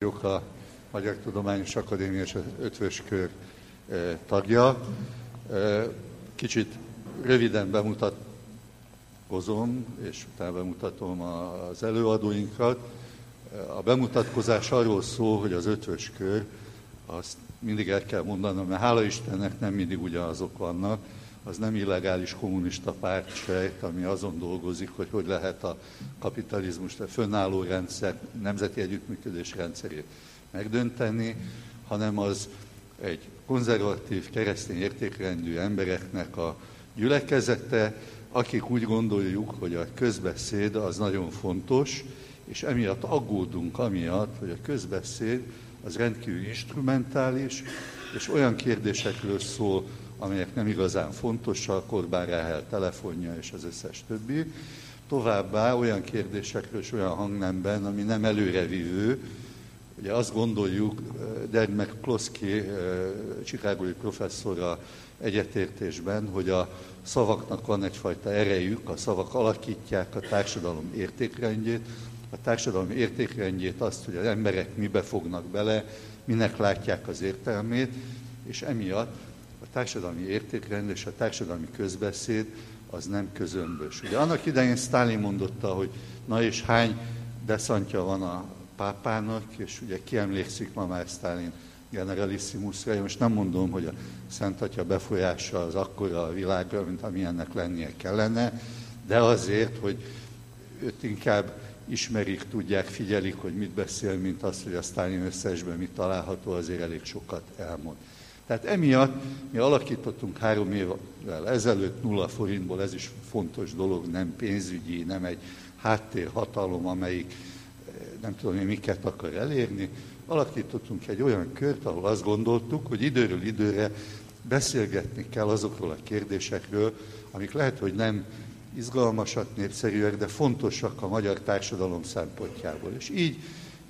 vagyok a Magyar Tudományos Akadémia és Ötvös Kör eh, tagja. Eh, kicsit röviden bemutatkozom, és utána bemutatom az előadóinkat. A bemutatkozás arról szól, hogy az Ötvös Kör, azt mindig el kell mondanom, mert hála Istennek nem mindig ugyanazok vannak, az nem illegális kommunista pártsejt, ami azon dolgozik, hogy hogy lehet a kapitalizmus, a fönnálló rendszer, nemzeti együttműködés rendszerét megdönteni, hanem az egy konzervatív, keresztény értékrendű embereknek a gyülekezete, akik úgy gondoljuk, hogy a közbeszéd az nagyon fontos, és emiatt aggódunk amiatt, hogy a közbeszéd az rendkívül instrumentális, és olyan kérdésekről szól, amelyek nem igazán fontosak, Orbán Ráhel telefonja és az összes többi. Továbbá olyan kérdésekről és olyan hangnemben, ami nem előrevívő, Ugye azt gondoljuk, Derg McCloskey, csikágói professzora egyetértésben, hogy a szavaknak van egyfajta erejük, a szavak alakítják a társadalom értékrendjét, a társadalom értékrendjét azt, hogy az emberek mibe fognak bele, minek látják az értelmét, és emiatt a társadalmi értékrend és a társadalmi közbeszéd az nem közömbös. Ugye annak idején Stalin mondotta, hogy na és hány deszantja van a pápának, és ugye kiemlékszik ma már Stalin generalissimusra, én most nem mondom, hogy a Szent Atya befolyása az akkora a világra, mint amilyennek lennie kellene, de azért, hogy őt inkább ismerik, tudják, figyelik, hogy mit beszél, mint az, hogy a Stalin összesben mit található, azért elég sokat elmond. Tehát emiatt mi alakítottunk három évvel ezelőtt nulla forintból, ez is fontos dolog, nem pénzügyi, nem egy háttérhatalom, amelyik eh, nem tudom én miket akar elérni. Alakítottunk egy olyan kört, ahol azt gondoltuk, hogy időről időre beszélgetni kell azokról a kérdésekről, amik lehet, hogy nem izgalmasak, népszerűek, de fontosak a magyar társadalom szempontjából. És így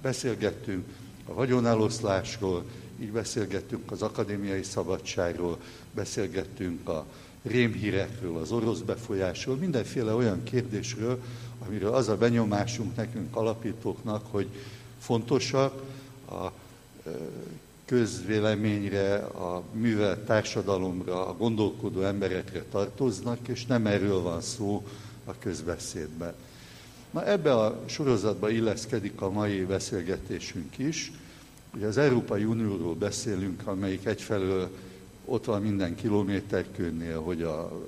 beszélgettünk a vagyoneloszlásról, így beszélgettünk az akadémiai szabadságról, beszélgettünk a rémhírekről, az orosz befolyásról, mindenféle olyan kérdésről, amiről az a benyomásunk nekünk alapítóknak, hogy fontosak, a közvéleményre, a művelt társadalomra, a gondolkodó emberekre tartoznak, és nem erről van szó a közbeszédben. Na ebbe a sorozatba illeszkedik a mai beszélgetésünk is, Ugye az Európai Unióról beszélünk, amelyik egyfelől ott van minden kilométerkőnél, hogy a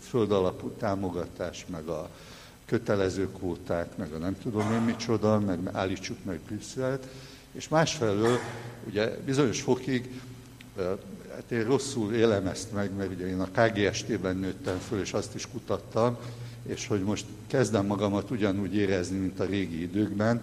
földalapú támogatás, meg a kötelező kvóták, meg a nem tudom én micsoda, meg állítsuk meg Brüsszelt, és másfelől ugye bizonyos fokig, hát én rosszul élem ezt meg, mert ugye én a KGST-ben nőttem föl, és azt is kutattam, és hogy most kezdem magamat ugyanúgy érezni, mint a régi időkben,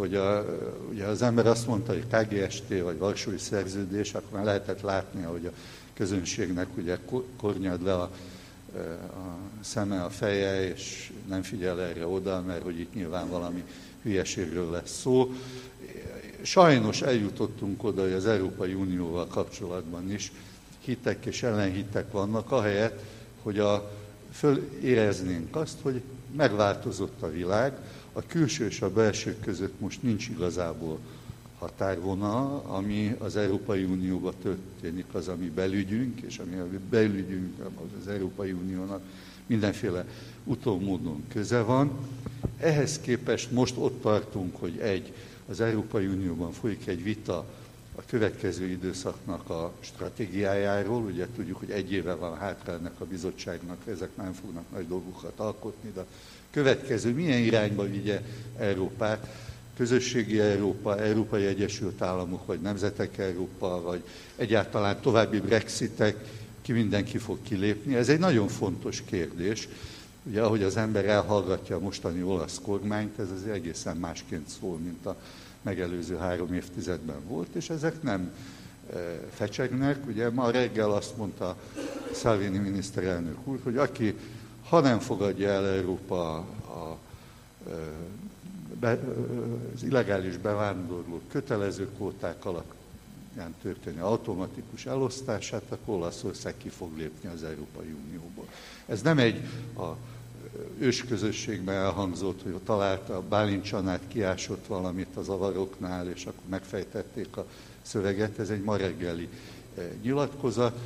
hogy a, ugye az ember azt mondta, hogy KGST vagy Varsói Szerződés, akkor már lehetett látni, hogy a közönségnek ugye kornyad le a, a szeme, a feje, és nem figyel erre oda, mert hogy itt nyilván valami hülyeségről lesz szó. Sajnos eljutottunk oda, hogy az Európai Unióval kapcsolatban is hitek és ellenhitek vannak, ahelyett, hogy a, föléreznénk azt, hogy megváltozott a világ, a külső és a belső között most nincs igazából határvonal, ami az Európai Unióban történik, az, ami belügyünk, és ami a belügyünk az Európai Uniónak mindenféle utómódon köze van. Ehhez képest most ott tartunk, hogy egy, az Európai Unióban folyik egy vita a következő időszaknak a stratégiájáról. Ugye tudjuk, hogy egy éve van hátra ennek a bizottságnak, ezek nem fognak nagy dolgokat alkotni, de következő milyen irányba vigye Európát, közösségi Európa, Európai Egyesült Államok, vagy Nemzetek Európa, vagy egyáltalán további Brexitek, ki mindenki fog kilépni. Ez egy nagyon fontos kérdés. Ugye, ahogy az ember elhallgatja a mostani olasz kormányt, ez az egészen másként szól, mint a megelőző három évtizedben volt, és ezek nem e, fecsegnek. Ugye ma reggel azt mondta Salvini miniszterelnök úr, hogy aki ha nem fogadja el Európa a, a, be, az illegális bevándorló kötelező kvóták alapján történő automatikus elosztását, akkor Olaszország ki fog lépni az Európai Unióból. Ez nem egy a ősközösségben elhangzott, hogy találta, Bálint Csanát kiásott valamit az avaroknál, és akkor megfejtették a szöveget. Ez egy ma reggeli nyilatkozat.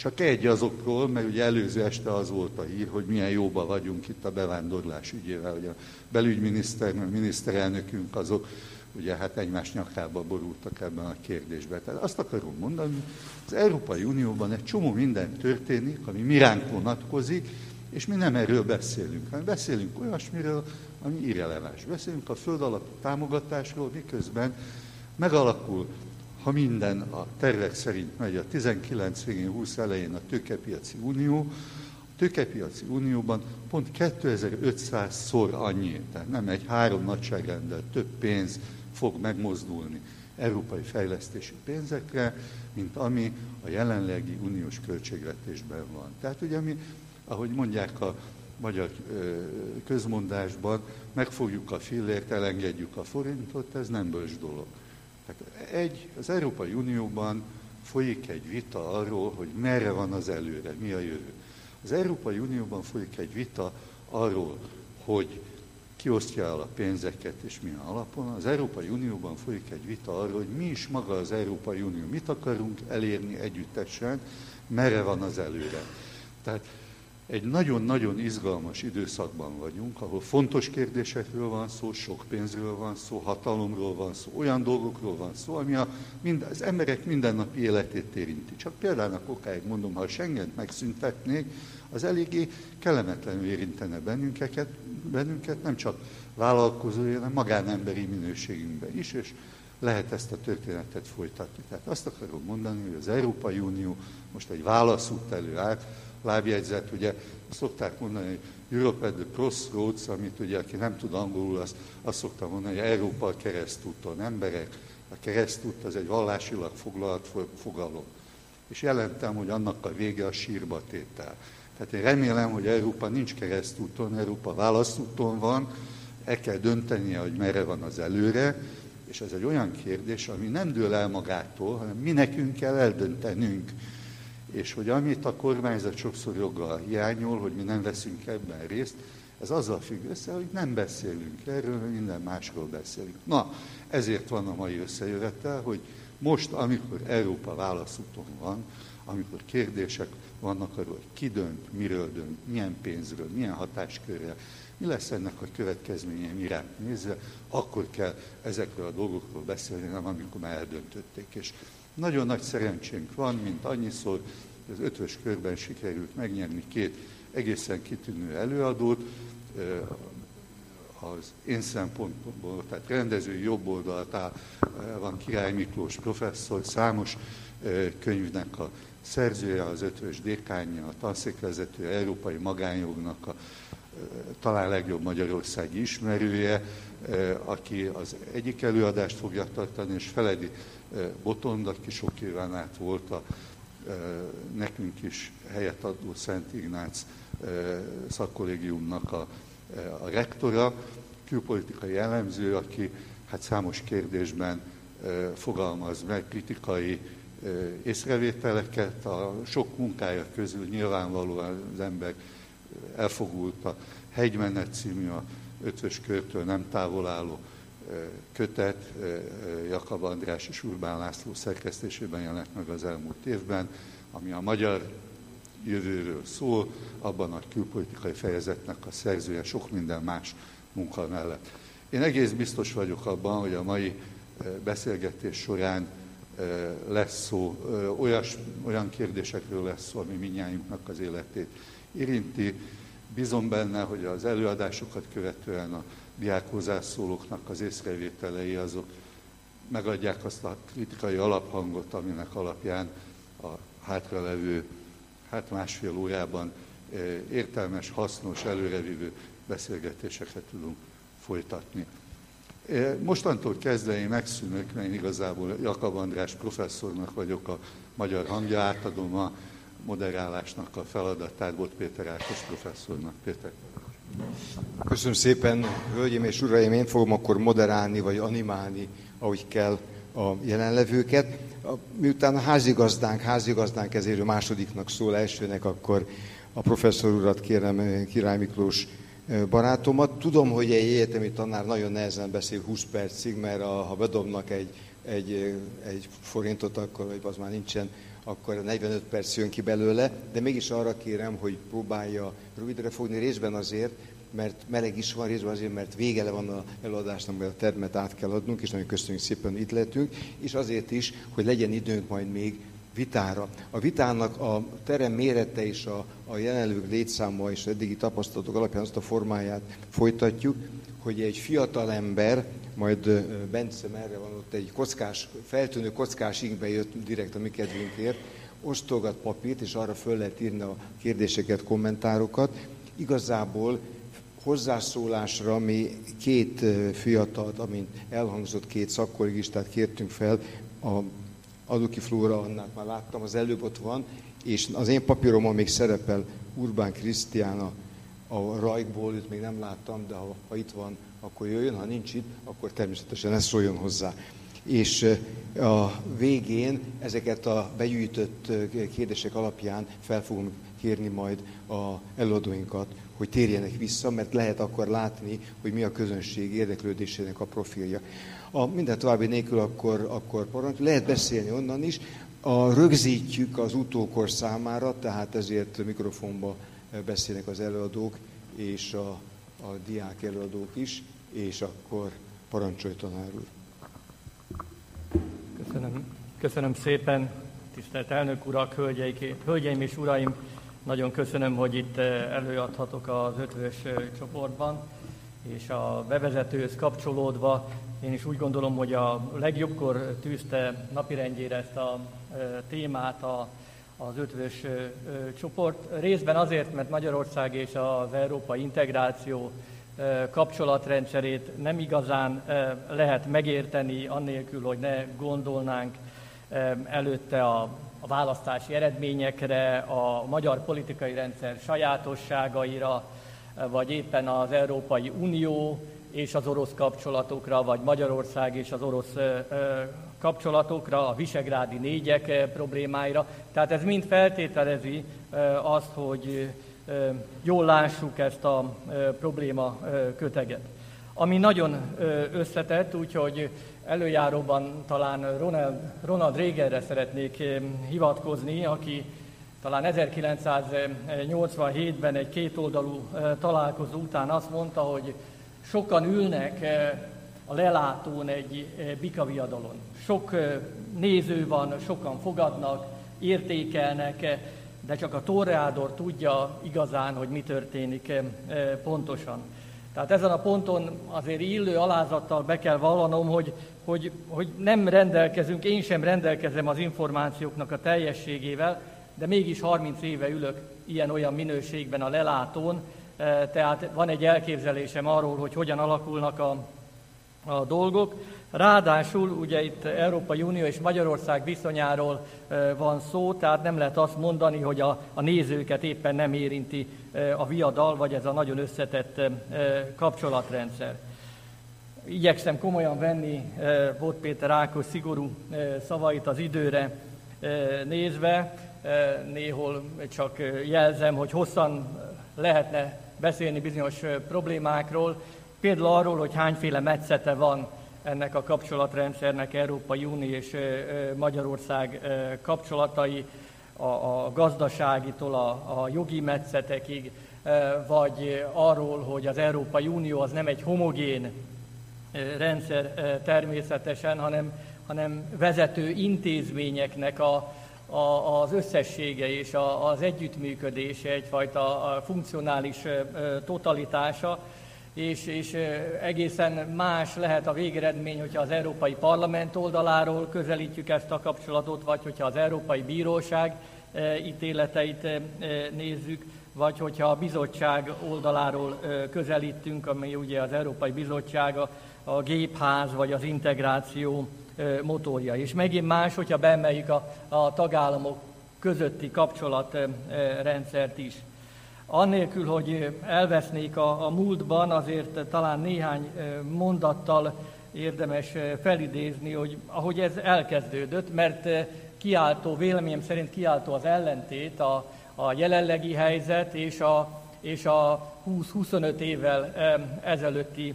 Csak egy azokról, mert ugye előző este az volt a hír, hogy milyen jóba vagyunk itt a bevándorlás ügyével, hogy a belügyminiszter, a miniszterelnökünk azok ugye hát egymás nyakába borultak ebben a kérdésben. Tehát azt akarom mondani, az Európai Unióban egy csomó minden történik, ami miránk vonatkozik, és mi nem erről beszélünk, hanem beszélünk olyasmiről, ami irreleváns. Beszélünk a föld alapú támogatásról, miközben megalakul, ha minden a tervek szerint megy, a 19 végén, 20 elején a tőkepiaci unió, a tőkepiaci unióban pont 2500-szor annyi, tehát nem egy három nagyságrendel több pénz fog megmozdulni európai fejlesztési pénzekre, mint ami a jelenlegi uniós költségvetésben van. Tehát ugye mi, ahogy mondják a magyar közmondásban, megfogjuk a fillért, elengedjük a forintot, ez nem bölcs dolog. Tehát egy, az Európai Unióban folyik egy vita arról, hogy merre van az előre, mi a jövő. Az Európai Unióban folyik egy vita arról, hogy kiosztja el a pénzeket és milyen alapon. Az Európai Unióban folyik egy vita arról, hogy mi is maga az Európai Unió, mit akarunk elérni együttesen, merre van az előre. Tehát egy nagyon-nagyon izgalmas időszakban vagyunk, ahol fontos kérdésekről van szó, sok pénzről van szó, hatalomról van szó, olyan dolgokról van szó, ami a, mind, az emberek mindennapi életét érinti. Csak például okáig mondom, ha Schengent megszüntetnék, az eléggé kellemetlenül érintene bennünket, bennünket nem csak vállalkozói, hanem magánemberi minőségünkben is, és lehet ezt a történetet folytatni. Tehát azt akarom mondani, hogy az Európai Unió most egy válaszút elő lábjegyzet, ugye szokták mondani, hogy Europe at the crossroads, amit ugye aki nem tud angolul, azt, azt szokta mondani, hogy Európa a keresztúton, emberek, a keresztút az egy vallásilag foglalt fogalom. És jelentem, hogy annak a vége a sírba tétel. Tehát én remélem, hogy Európa nincs keresztúton, Európa válaszúton van, el kell döntenie, hogy merre van az előre, és ez egy olyan kérdés, ami nem dől el magától, hanem mi nekünk kell eldöntenünk. És hogy amit a kormányzat sokszor joggal hiányol, hogy mi nem veszünk ebben részt, ez azzal függ össze, hogy nem beszélünk erről, minden másról beszélünk. Na, ezért van a mai összejövetel, hogy most, amikor Európa válaszúton van, amikor kérdések vannak arról, hogy ki dönt, miről dönt, milyen pénzről, milyen hatáskörrel, mi lesz ennek a következménye iránt nézve, akkor kell ezekről a dolgokról beszélni, nem amikor már eldöntötték. És nagyon nagy szerencsénk van, mint annyiszor, az ötvös körben sikerült megnyerni két egészen kitűnő előadót, az én szempontból, tehát rendezői jobb oldalt van Király Miklós professzor, számos könyvnek a szerzője, az ötvös dékánja, a tanszékvezető, európai magánjognak a talán legjobb magyarországi ismerője, aki az egyik előadást fogja tartani, és Feledi Botond, aki sok éven át volt a nekünk is helyet adó Szent Ignác szakkollégiumnak a, a rektora, külpolitikai elemző, aki hát számos kérdésben fogalmaz meg kritikai észrevételeket, a sok munkája közül nyilvánvalóan az ember elfogult a Hegymenet című, a ötvös körtől nem távol álló kötet, Jakab András és Urbán László szerkesztésében jelent meg az elmúlt évben, ami a magyar jövőről szól, abban a külpolitikai fejezetnek a szerzője sok minden más munka mellett. Én egész biztos vagyok abban, hogy a mai beszélgetés során lesz szó, olyas, olyan kérdésekről lesz szó, ami minnyájunknak az életét érinti. Bízom benne, hogy az előadásokat követően a diák hozzászólóknak az észrevételei azok megadják azt a kritikai alaphangot, aminek alapján a hátralevő hát másfél órában értelmes, hasznos, előrevívő beszélgetéseket tudunk folytatni. Mostantól kezdve én megszűnök, mert én igazából Jakab András professzornak vagyok a magyar hangja, átadom a moderálásnak a feladatát Bot Péter Ákos professzornak. Péter. Köszönöm szépen, hölgyeim és uraim, én fogom akkor moderálni vagy animálni, ahogy kell a jelenlevőket. Miután a házigazdánk, házigazdánk ezért másodiknak szól elsőnek, akkor a professzor urat kérem, Király Miklós barátomat. Tudom, hogy egy egyetemi tanár nagyon nehezen beszél 20 percig, mert a, ha bedobnak egy, egy, egy forintot, akkor vagy az már nincsen, akkor 45 perc jön ki belőle, de mégis arra kérem, hogy próbálja rövidre fogni részben azért, mert meleg is van, részben azért, mert végele van a előadásnak, mert a termet át kell adnunk, és nagyon köszönjük szépen, hogy itt lehetünk, és azért is, hogy legyen időnk majd még vitára. A vitának a terem mérete és a, a jelenlők létszáma és eddigi tapasztalatok alapján azt a formáját folytatjuk, hogy egy fiatal ember, majd Bence merre van ott egy kockás, feltűnő kockás inkbe jött direkt a mi kedvünkért, osztogat papírt, és arra föl lehet írni a kérdéseket, kommentárokat. Igazából hozzászólásra mi két fiatalt, amint elhangzott két szakkolégistát kértünk fel, a Aduki Flóra Annát már láttam, az előbb ott van, és az én papíromon még szerepel Urbán Krisztiána a rajkból, őt még nem láttam, de ha, ha itt van, akkor jöjjön, ha nincs itt, akkor természetesen ez szóljon hozzá. És a végén ezeket a begyűjtött kérdések alapján fel fogom kérni majd a előadóinkat, hogy térjenek vissza, mert lehet akkor látni, hogy mi a közönség érdeklődésének a profilja. A minden további nélkül akkor, akkor parancs. Lehet beszélni onnan is. A, rögzítjük az utókor számára, tehát ezért mikrofonba beszélnek az előadók és a, a diák előadók is, és akkor parancsolj tanár úr. Köszönöm, köszönöm szépen, tisztelt elnök urak, hölgyeik, hölgyeim és uraim! Nagyon köszönöm, hogy itt előadhatok az ötvös csoportban, és a bevezetőhöz kapcsolódva én is úgy gondolom, hogy a legjobbkor tűzte napirendjére ezt a témát a, az ötvös csoport. Részben azért, mert Magyarország és az európai integráció kapcsolatrendszerét nem igazán lehet megérteni, annélkül, hogy ne gondolnánk előtte a, a választási eredményekre, a magyar politikai rendszer sajátosságaira, vagy éppen az Európai Unió és az orosz kapcsolatokra, vagy Magyarország és az orosz kapcsolatokra, a visegrádi négyek problémáira. Tehát ez mind feltételezi azt, hogy jól lássuk ezt a probléma köteget. Ami nagyon összetett, úgyhogy előjáróban talán Ronald, Ronald Reaganre szeretnék hivatkozni, aki talán 1987-ben egy kétoldalú találkozó után azt mondta, hogy sokan ülnek a lelátón egy bikaviadalon. Sok néző van, sokan fogadnak, értékelnek, de csak a torreádor tudja igazán, hogy mi történik pontosan. Tehát ezen a ponton azért illő alázattal be kell vallanom, hogy, hogy, hogy nem rendelkezünk, én sem rendelkezem az információknak a teljességével, de mégis 30 éve ülök ilyen-olyan minőségben a lelátón, tehát van egy elképzelésem arról, hogy hogyan alakulnak a, a dolgok. Ráadásul ugye itt Európai Unió és Magyarország viszonyáról van szó, tehát nem lehet azt mondani, hogy a, a nézőket éppen nem érinti a viadal, vagy ez a nagyon összetett kapcsolatrendszer. Igyekszem komolyan venni Bot Péter Ákos szigorú szavait az időre nézve, néhol csak jelzem, hogy hosszan lehetne beszélni bizonyos problémákról, például arról, hogy hányféle metszete van ennek a kapcsolatrendszernek Európai Unió és Magyarország kapcsolatai, a, a gazdaságitól a, a jogi metszetekig, vagy arról, hogy az Európai Unió az nem egy homogén rendszer természetesen, hanem, hanem vezető intézményeknek a, a, az összessége és a, az együttműködése, egyfajta a funkcionális totalitása, és, és egészen más lehet a végeredmény, hogyha az Európai Parlament oldaláról közelítjük ezt a kapcsolatot, vagy hogyha az Európai Bíróság ítéleteit nézzük, vagy hogyha a bizottság oldaláról közelítünk, ami ugye az Európai Bizottság, a, a gépház vagy az integráció motorja. És megint más, hogyha beemeljük a, a tagállamok közötti kapcsolatrendszert is. Annélkül, hogy elvesznék a, a múltban, azért talán néhány mondattal érdemes felidézni, hogy ahogy ez elkezdődött, mert kiáltó, véleményem szerint kiáltó az ellentét a, a jelenlegi helyzet és a, és a 20-25 évvel ezelőtti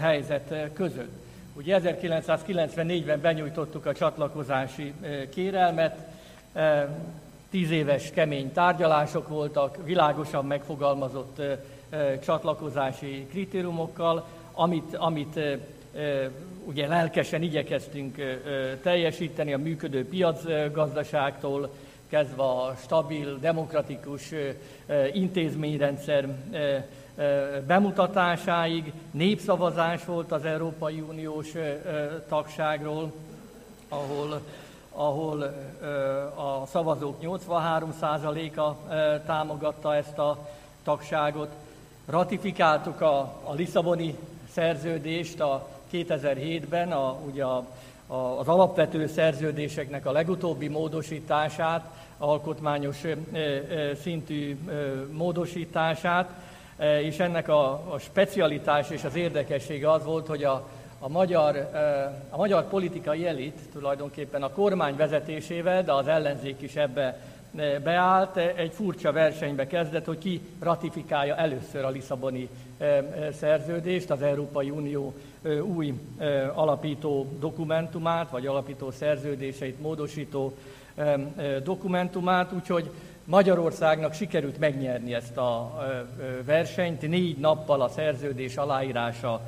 helyzet között. Ugye 1994-ben benyújtottuk a csatlakozási kérelmet, tíz éves kemény tárgyalások voltak, világosan megfogalmazott csatlakozási kritériumokkal, amit, amit ugye lelkesen igyekeztünk teljesíteni a működő piacgazdaságtól, kezdve a stabil, demokratikus intézményrendszer bemutatásáig. Népszavazás volt az Európai Uniós tagságról, ahol, ahol a szavazók 83%-a támogatta ezt a tagságot. Ratifikáltuk a, a Lisszaboni szerződést a 2007-ben, a, ugye a, a, az alapvető szerződéseknek a legutóbbi módosítását, alkotmányos szintű módosítását, és ennek a, a specialitás és az érdekessége az volt, hogy a, a, magyar, a magyar politikai elit tulajdonképpen a kormány vezetésével, de az ellenzék is ebbe beállt, egy furcsa versenybe kezdett, hogy ki ratifikálja először a Lisszaboni szerződést, az Európai Unió új alapító dokumentumát, vagy alapító szerződéseit módosító dokumentumát, úgyhogy Magyarországnak sikerült megnyerni ezt a versenyt, négy nappal a szerződés aláírása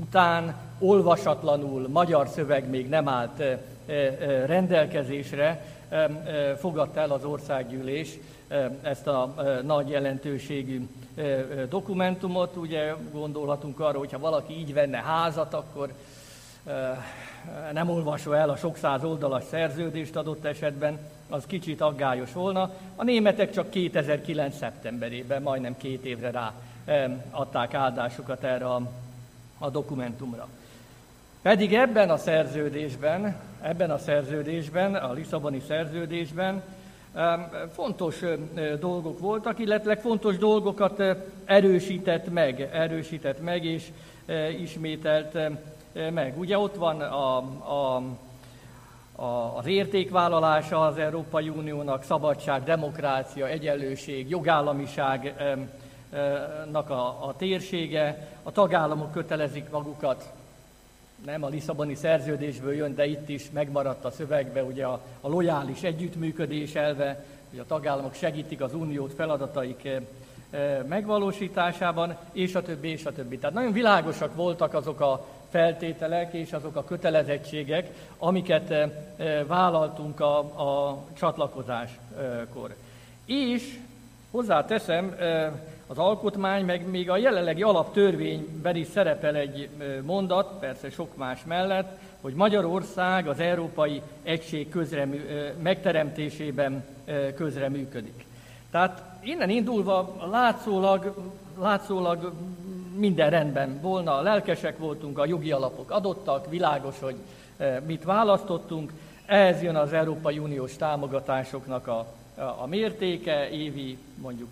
után, olvasatlanul, magyar szöveg még nem állt rendelkezésre, fogadta el az országgyűlés ezt a nagy jelentőségű dokumentumot. Ugye gondolhatunk arra, hogyha valaki így venne házat, akkor nem olvasva el a sok száz oldalas szerződést adott esetben, az kicsit aggályos volna. A németek csak 2009. szeptemberében, majdnem két évre rá adták áldásukat erre a, a dokumentumra. Pedig ebben a szerződésben, ebben a szerződésben, a Lisszaboni szerződésben fontos dolgok voltak, illetve fontos dolgokat erősített meg, erősített meg és ismételt meg. Ugye ott van a, a, a, az értékvállalása az Európai Uniónak, szabadság, demokrácia, egyenlőség, jogállamiságnak a, a térsége, a tagállamok kötelezik magukat nem a Lisszaboni szerződésből jön, de itt is megmaradt a szövegbe ugye a, a lojális együttműködés elve, hogy a tagállamok segítik az uniót feladataik e, e, megvalósításában, és a többi, és a többi. Tehát nagyon világosak voltak azok a feltételek és azok a kötelezettségek, amiket e, vállaltunk a, a csatlakozáskor. És hozzáteszem, az alkotmány, meg még a jelenlegi alaptörvényben is szerepel egy mondat, persze sok más mellett, hogy Magyarország az európai egység közremű, megteremtésében közreműködik. Tehát innen indulva látszólag, látszólag minden rendben volna, lelkesek voltunk, a jogi alapok adottak, világos, hogy mit választottunk, ehhez jön az Európai Uniós támogatásoknak a, a, a mértéke, évi mondjuk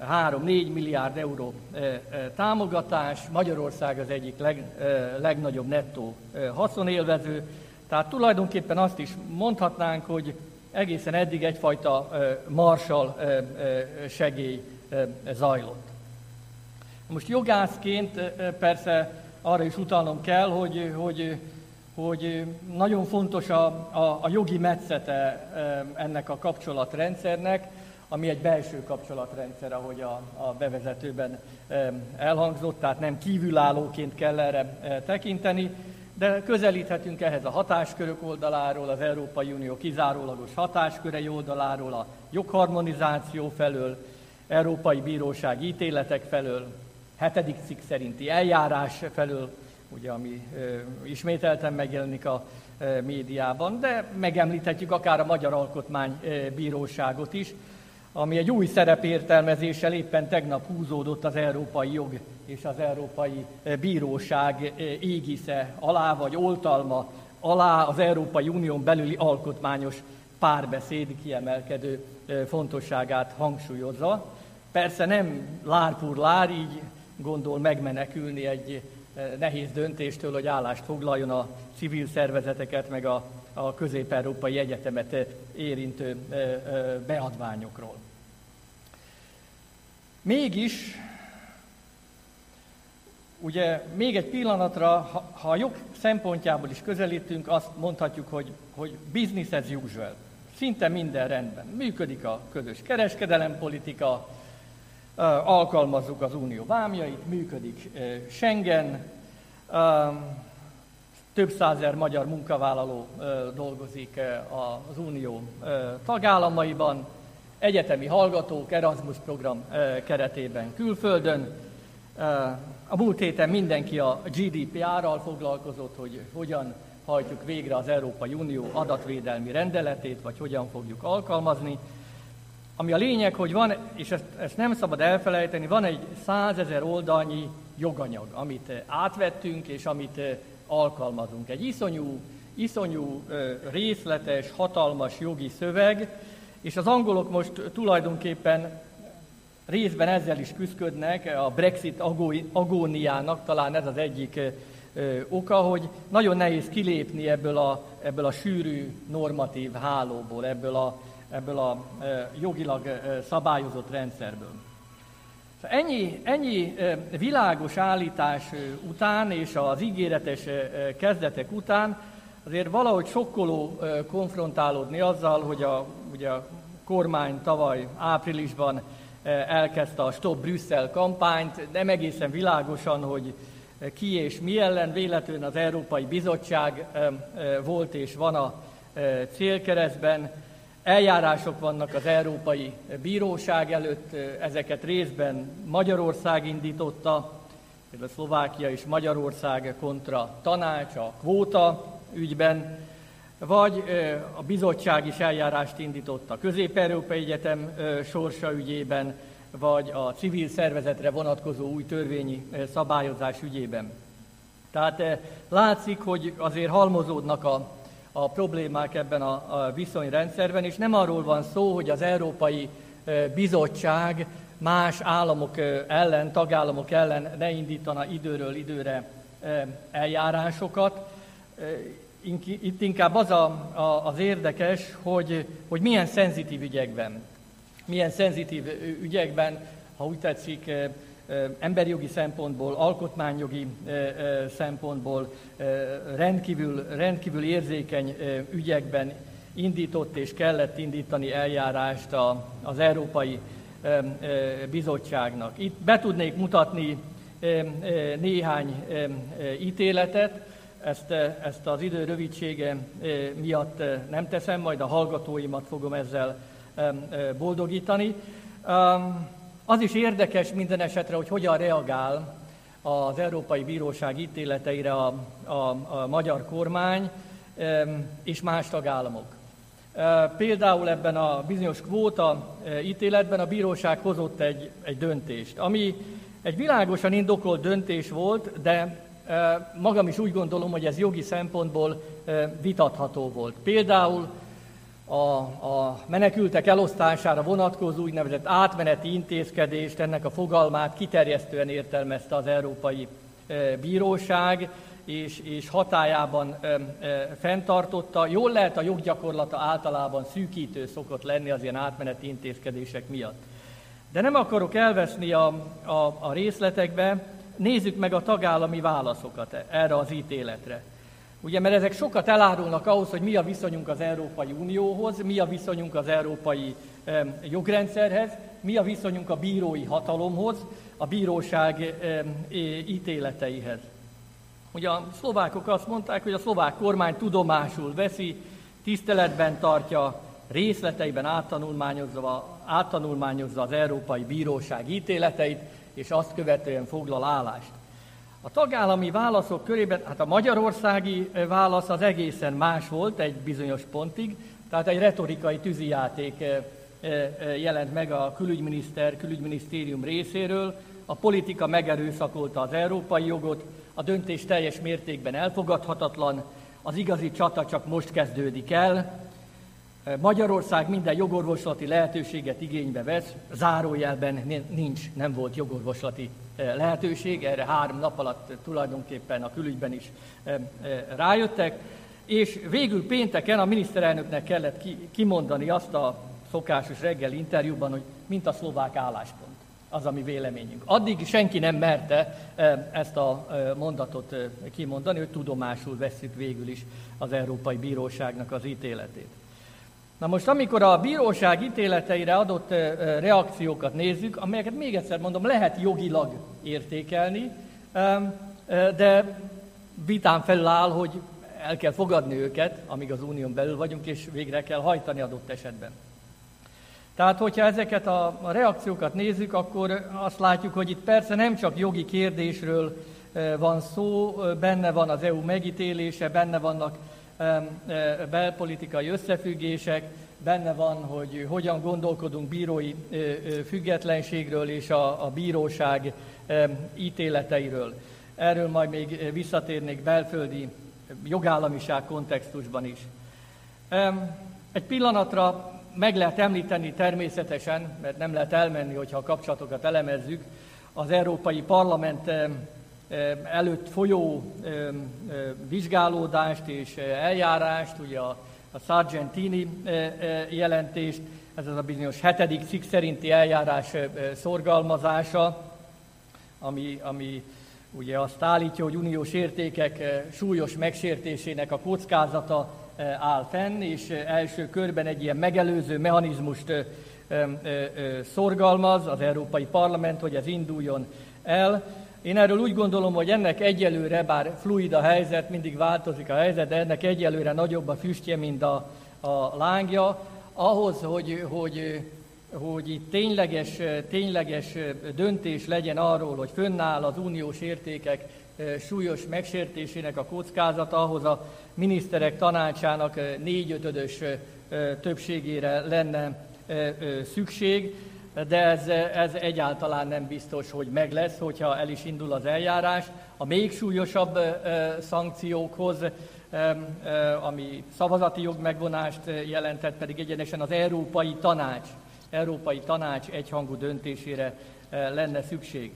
3-4 milliárd euró támogatás, Magyarország az egyik leg, legnagyobb nettó haszonélvező, tehát tulajdonképpen azt is mondhatnánk, hogy egészen eddig egyfajta marsal segély zajlott. Most jogászként persze arra is utalnom kell, hogy, hogy, hogy nagyon fontos a, a, a jogi metszete ennek a kapcsolatrendszernek, ami egy belső kapcsolatrendszer, ahogy a, a bevezetőben elhangzott, tehát nem kívülállóként kell erre e, tekinteni, de közelíthetünk ehhez a hatáskörök oldaláról, az Európai Unió kizárólagos hatáskörei oldaláról, a jogharmonizáció felől, Európai Bíróság ítéletek felől, hetedik cikk szerinti eljárás felől, ugye, ami ö, ismételten megjelenik a ö, médiában, de megemlíthetjük akár a Magyar Alkotmánybíróságot is, ami egy új szerepértelmezéssel éppen tegnap húzódott az európai jog és az európai eh, bíróság eh, égisze alá, vagy oltalma alá az Európai Unión belüli alkotmányos párbeszéd kiemelkedő eh, fontosságát hangsúlyozza. Persze nem lárpur lár, így gondol megmenekülni egy nehéz döntéstől, hogy állást foglaljon a civil szervezeteket, meg a, a közép-európai egyetemet érintő beadványokról. Mégis, ugye még egy pillanatra, ha, ha a jog szempontjából is közelítünk, azt mondhatjuk, hogy, hogy business as usual. Szinte minden rendben. Működik a közös kereskedelempolitika, alkalmazzuk az unió vámjait, működik Schengen, több százer magyar munkavállaló dolgozik az unió tagállamaiban, egyetemi hallgatók Erasmus program keretében külföldön. A múlt héten mindenki a GDPR-ral foglalkozott, hogy hogyan hajtjuk végre az Európai Unió adatvédelmi rendeletét, vagy hogyan fogjuk alkalmazni. Ami a lényeg, hogy van, és ezt, ezt nem szabad elfelejteni, van egy százezer oldalnyi joganyag, amit átvettünk, és amit alkalmazunk. Egy iszonyú, iszonyú részletes, hatalmas jogi szöveg, és az angolok most tulajdonképpen részben ezzel is küzdködnek, a Brexit agóniának talán ez az egyik oka, hogy nagyon nehéz kilépni ebből a, ebből a sűrű normatív hálóból, ebből a, ebből a jogilag szabályozott rendszerből. Szóval ennyi, ennyi világos állítás után és az ígéretes kezdetek után azért valahogy sokkoló konfrontálódni azzal, hogy a, ugye a kormány tavaly áprilisban elkezdte a Stop Brüsszel kampányt, nem egészen világosan, hogy ki és mi ellen, véletlenül az Európai Bizottság volt és van a célkeresztben, Eljárások vannak az Európai Bíróság előtt, ezeket részben Magyarország indította, például Szlovákia és Magyarország kontra tanács a kvóta ügyben, vagy a bizottság is eljárást indított a Közép-Európai Egyetem sorsa ügyében, vagy a civil szervezetre vonatkozó új törvényi szabályozás ügyében. Tehát látszik, hogy azért halmozódnak a a problémák ebben a, a viszonyrendszerben, és nem arról van szó, hogy az Európai Bizottság más államok ellen, tagállamok ellen ne indítana időről időre eljárásokat. Itt inkább az a, a, az érdekes, hogy, hogy milyen szenzitív ügyekben, milyen szenzitív ügyekben, ha úgy tetszik, emberjogi szempontból, alkotmányjogi szempontból rendkívül, rendkívül érzékeny ügyekben indított és kellett indítani eljárást az Európai Bizottságnak. Itt be tudnék mutatni néhány ítéletet, ezt, ezt az idő rövidsége miatt nem teszem, majd a hallgatóimat fogom ezzel boldogítani. Az is érdekes minden esetre, hogy hogyan reagál az Európai Bíróság ítéleteire a, a, a magyar kormány és más tagállamok. Például ebben a bizonyos kvóta ítéletben a bíróság hozott egy, egy döntést, ami egy világosan indokolt döntés volt, de magam is úgy gondolom, hogy ez jogi szempontból vitatható volt. Például a, a menekültek elosztására vonatkozó úgynevezett átmeneti intézkedést, ennek a fogalmát kiterjesztően értelmezte az Európai Bíróság, és, és hatájában e, e, fenntartotta. Jól lehet a joggyakorlata általában szűkítő szokott lenni az ilyen átmeneti intézkedések miatt. De nem akarok elveszni a, a, a részletekbe, nézzük meg a tagállami válaszokat erre az ítéletre. Ugye, mert ezek sokat elárulnak ahhoz, hogy mi a viszonyunk az Európai Unióhoz, mi a viszonyunk az európai jogrendszerhez, mi a viszonyunk a bírói hatalomhoz, a bíróság ítéleteihez. Ugye a szlovákok azt mondták, hogy a szlovák kormány tudomásul veszi, tiszteletben tartja, részleteiben áttanulmányozza, áttanulmányozza az Európai Bíróság ítéleteit, és azt követően foglal állást. A tagállami válaszok körében, hát a magyarországi válasz az egészen más volt egy bizonyos pontig, tehát egy retorikai tűzijáték jelent meg a külügyminiszter, külügyminisztérium részéről, a politika megerőszakolta az európai jogot, a döntés teljes mértékben elfogadhatatlan, az igazi csata csak most kezdődik el, Magyarország minden jogorvoslati lehetőséget igénybe vesz, zárójelben nincs, nem volt jogorvoslati eh, lehetőség, erre három nap alatt tulajdonképpen a külügyben is eh, eh, rájöttek, és végül pénteken a miniszterelnöknek kellett kimondani azt a szokásos reggeli interjúban, hogy mint a szlovák álláspont. az a mi véleményünk. Addig senki nem merte ezt a mondatot kimondani, hogy tudomásul veszük végül is az Európai Bíróságnak az ítéletét. Na most, amikor a bíróság ítéleteire adott reakciókat nézzük, amelyeket még egyszer mondom, lehet jogilag értékelni, de vitán felül áll, hogy el kell fogadni őket, amíg az unión belül vagyunk, és végre kell hajtani adott esetben. Tehát, hogyha ezeket a, reakciókat nézzük, akkor azt látjuk, hogy itt persze nem csak jogi kérdésről van szó, benne van az EU megítélése, benne vannak belpolitikai összefüggések, benne van, hogy hogyan gondolkodunk bírói függetlenségről és a, a bíróság ítéleteiről. Erről majd még visszatérnék belföldi jogállamiság kontextusban is. Egy pillanatra meg lehet említeni természetesen, mert nem lehet elmenni, hogyha a kapcsolatokat elemezzük, az Európai Parlament előtt folyó vizsgálódást és eljárást, ugye a, a Sargentini jelentést, ez az a bizonyos hetedik cikk szerinti eljárás szorgalmazása, ami, ami ugye azt állítja, hogy uniós értékek súlyos megsértésének a kockázata áll fenn, és első körben egy ilyen megelőző mechanizmust szorgalmaz az Európai Parlament, hogy ez induljon el. Én erről úgy gondolom, hogy ennek egyelőre, bár fluid a helyzet, mindig változik a helyzet, de ennek egyelőre nagyobb a füstje, mint a, a lángja, ahhoz, hogy, hogy, hogy itt tényleges, tényleges döntés legyen arról, hogy fönnáll az uniós értékek súlyos megsértésének a kockázata, ahhoz a miniszterek tanácsának négyötödös többségére lenne szükség de ez, ez egyáltalán nem biztos, hogy meg lesz, hogyha el is indul az eljárás. A még súlyosabb szankciókhoz, ami szavazati jogmegvonást jelentett, pedig egyenesen az Európai Tanács, Európai Tanács egyhangú döntésére lenne szükség.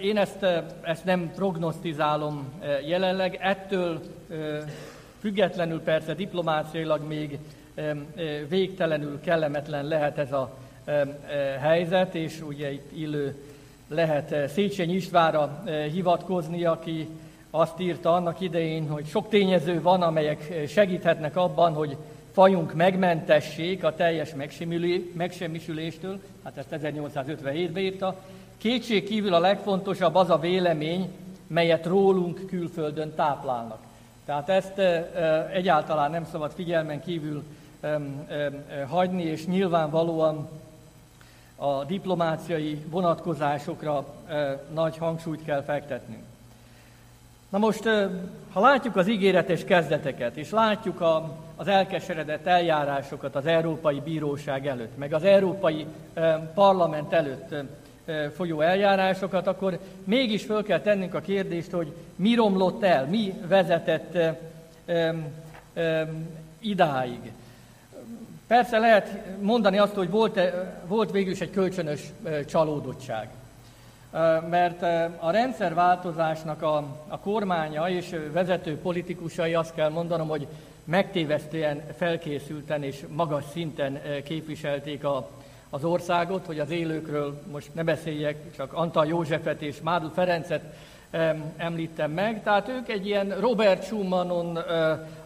Én ezt, ezt nem prognosztizálom jelenleg, ettől függetlenül persze diplomáciailag még végtelenül kellemetlen lehet ez a helyzet, és ugye itt illő lehet Széchenyi Istvánra hivatkozni, aki azt írta annak idején, hogy sok tényező van, amelyek segíthetnek abban, hogy fajunk megmentessék a teljes megsemmisüléstől, hát ezt 1857-ben írta. Kétség kívül a legfontosabb az a vélemény, melyet rólunk külföldön táplálnak. Tehát ezt egyáltalán nem szabad figyelmen kívül hagyni, és nyilvánvalóan a diplomáciai vonatkozásokra nagy hangsúlyt kell fektetnünk. Na most, ha látjuk az ígéretes kezdeteket, és látjuk a, az elkeseredett eljárásokat az Európai Bíróság előtt, meg az Európai Parlament előtt folyó eljárásokat, akkor mégis föl kell tennünk a kérdést, hogy mi romlott el, mi vezetett idáig. Persze lehet mondani azt, hogy volt, volt végül is egy kölcsönös csalódottság. Mert a rendszerváltozásnak a, a kormánya és vezető politikusai azt kell mondanom, hogy megtévesztően felkészülten és magas szinten képviselték a, az országot, hogy az élőkről most ne beszéljek, csak Antal Józsefet és Mádl Ferencet említem meg. Tehát ők egy ilyen Robert Schumannon,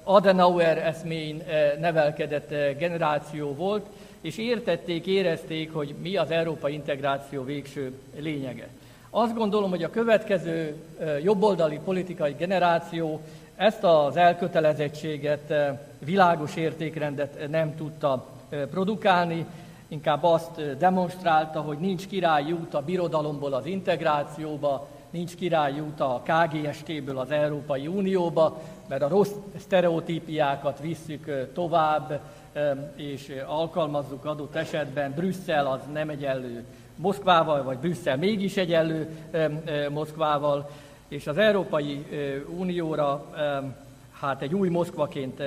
Adenauer eszmény nevelkedett generáció volt, és értették, érezték, hogy mi az európai integráció végső lényege. Azt gondolom, hogy a következő jobboldali politikai generáció ezt az elkötelezettséget, világos értékrendet nem tudta produkálni, inkább azt demonstrálta, hogy nincs királyi út a birodalomból az integrációba, nincs királyi út a KGST-ből az Európai Unióba, mert a rossz sztereotípiákat visszük tovább, és alkalmazzuk adott esetben. Brüsszel az nem egyenlő Moszkvával, vagy Brüsszel mégis egyenlő Moszkvával, és az Európai Unióra hát egy új Moszkvaként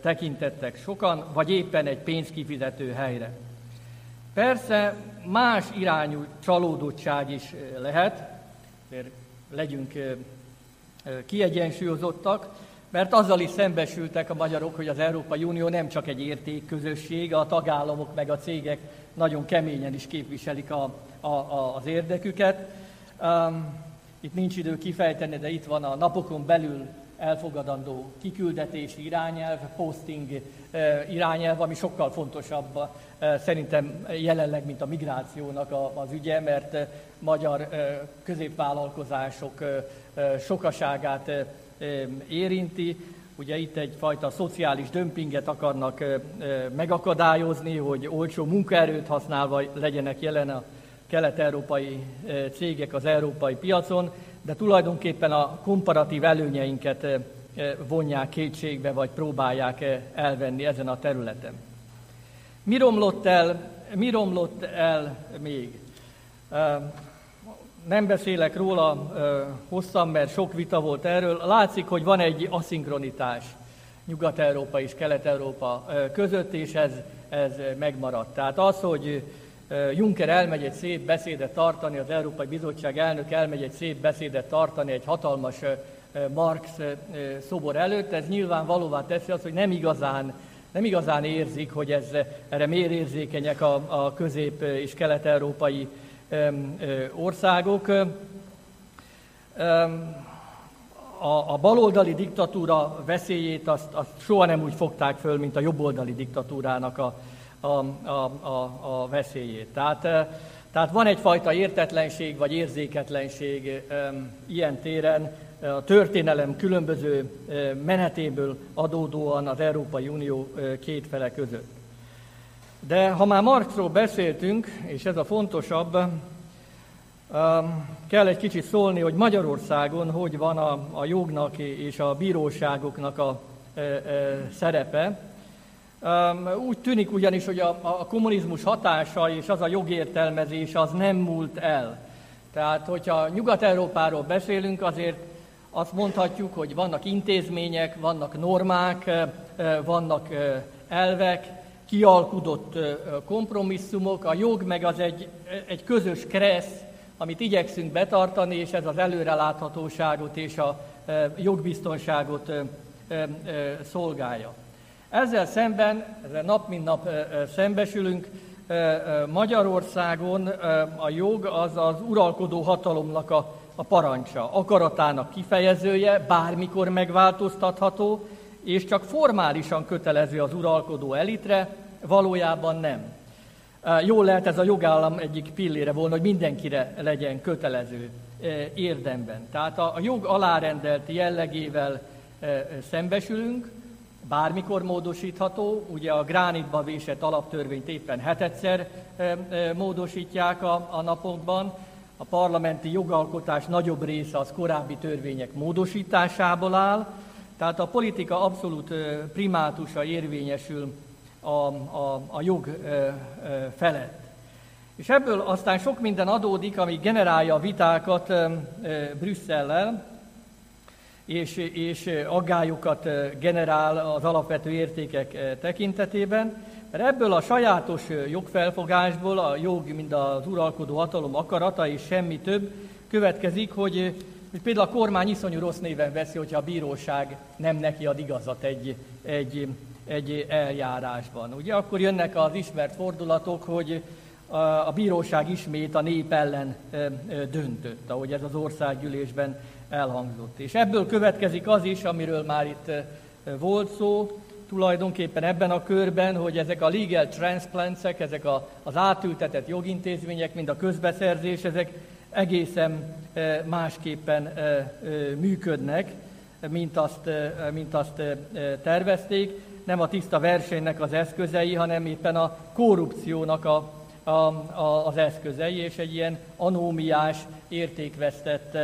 tekintettek sokan, vagy éppen egy pénzkifizető helyre. Persze más irányú csalódottság is lehet, mert legyünk kiegyensúlyozottak, mert azzal is szembesültek a magyarok, hogy az Európai Unió nem csak egy értékközösség, a tagállamok meg a cégek nagyon keményen is képviselik a, a, a, az érdeküket. Itt nincs idő kifejteni, de itt van a napokon belül elfogadandó kiküldetési irányelv, posting irányelv, ami sokkal fontosabb szerintem jelenleg, mint a migrációnak az ügye, mert magyar középvállalkozások sokaságát érinti. Ugye itt egyfajta szociális dömpinget akarnak megakadályozni, hogy olcsó munkaerőt használva legyenek jelen a kelet-európai cégek az európai piacon, de tulajdonképpen a komparatív előnyeinket vonják kétségbe, vagy próbálják elvenni ezen a területen. Mi romlott el, mi romlott el még? Nem beszélek róla hosszan, mert sok vita volt erről. Látszik, hogy van egy aszinkronitás Nyugat-Európa és Kelet-Európa között, és ez, ez megmaradt. Tehát az, hogy Juncker elmegy egy szép beszédet tartani, az Európai Bizottság elnök elmegy egy szép beszédet tartani egy hatalmas Marx szobor előtt, ez nyilvánvalóvá teszi azt, hogy nem igazán, nem igazán érzik, hogy ez, erre miért érzékenyek a, a közép- és kelet-európai országok. A, a baloldali diktatúra veszélyét azt, azt soha nem úgy fogták föl, mint a jobboldali diktatúrának a, a, a, a, a veszélyét. Tehát, tehát van egyfajta értetlenség vagy érzéketlenség ilyen téren, a történelem különböző menetéből adódóan az Európai Unió két fele között. De ha már Marxról beszéltünk, és ez a fontosabb, kell egy kicsit szólni, hogy Magyarországon hogy van a, a jognak és a bíróságoknak a szerepe. Úgy tűnik ugyanis, hogy a, a kommunizmus hatása és az a jogértelmezés az nem múlt el. Tehát, hogyha Nyugat-Európáról beszélünk, azért azt mondhatjuk, hogy vannak intézmények, vannak normák, vannak elvek, kialkudott kompromisszumok, a jog meg az egy, egy közös kressz, amit igyekszünk betartani, és ez az előreláthatóságot és a jogbiztonságot szolgálja. Ezzel szemben, ezzel nap mint nap szembesülünk, Magyarországon a jog az az uralkodó hatalomnak a, a parancsa, akaratának kifejezője, bármikor megváltoztatható, és csak formálisan kötelező az uralkodó elitre, valójában nem. Jól lehet ez a jogállam egyik pillére volna, hogy mindenkire legyen kötelező érdemben. Tehát a jog alárendelt jellegével szembesülünk, bármikor módosítható, ugye a gránitba vésett alaptörvényt éppen hetedszer módosítják a, a napokban, a parlamenti jogalkotás nagyobb része az korábbi törvények módosításából áll, tehát a politika abszolút primátusa érvényesül a, a, a jog felett. És ebből aztán sok minden adódik, ami generálja a vitákat Brüsszellel, és, és aggályokat generál az alapvető értékek tekintetében. Mert ebből a sajátos jogfelfogásból, a jog, mint az uralkodó hatalom akarata és semmi több, következik, hogy, hogy például a kormány iszonyú rossz néven veszi, hogyha a bíróság nem neki ad igazat egy, egy, egy eljárásban. Ugye akkor jönnek az ismert fordulatok, hogy a, a bíróság ismét a nép ellen döntött, ahogy ez az országgyűlésben elhangzott. És ebből következik az is, amiről már itt volt szó, tulajdonképpen ebben a körben, hogy ezek a legal transplants ezek a, az átültetett jogintézmények, mint a közbeszerzés, ezek egészen másképpen működnek, mint azt, mint azt tervezték. Nem a tiszta versenynek az eszközei, hanem éppen a korrupciónak a, a, a, az eszközei, és egy ilyen anómiás, értékvesztett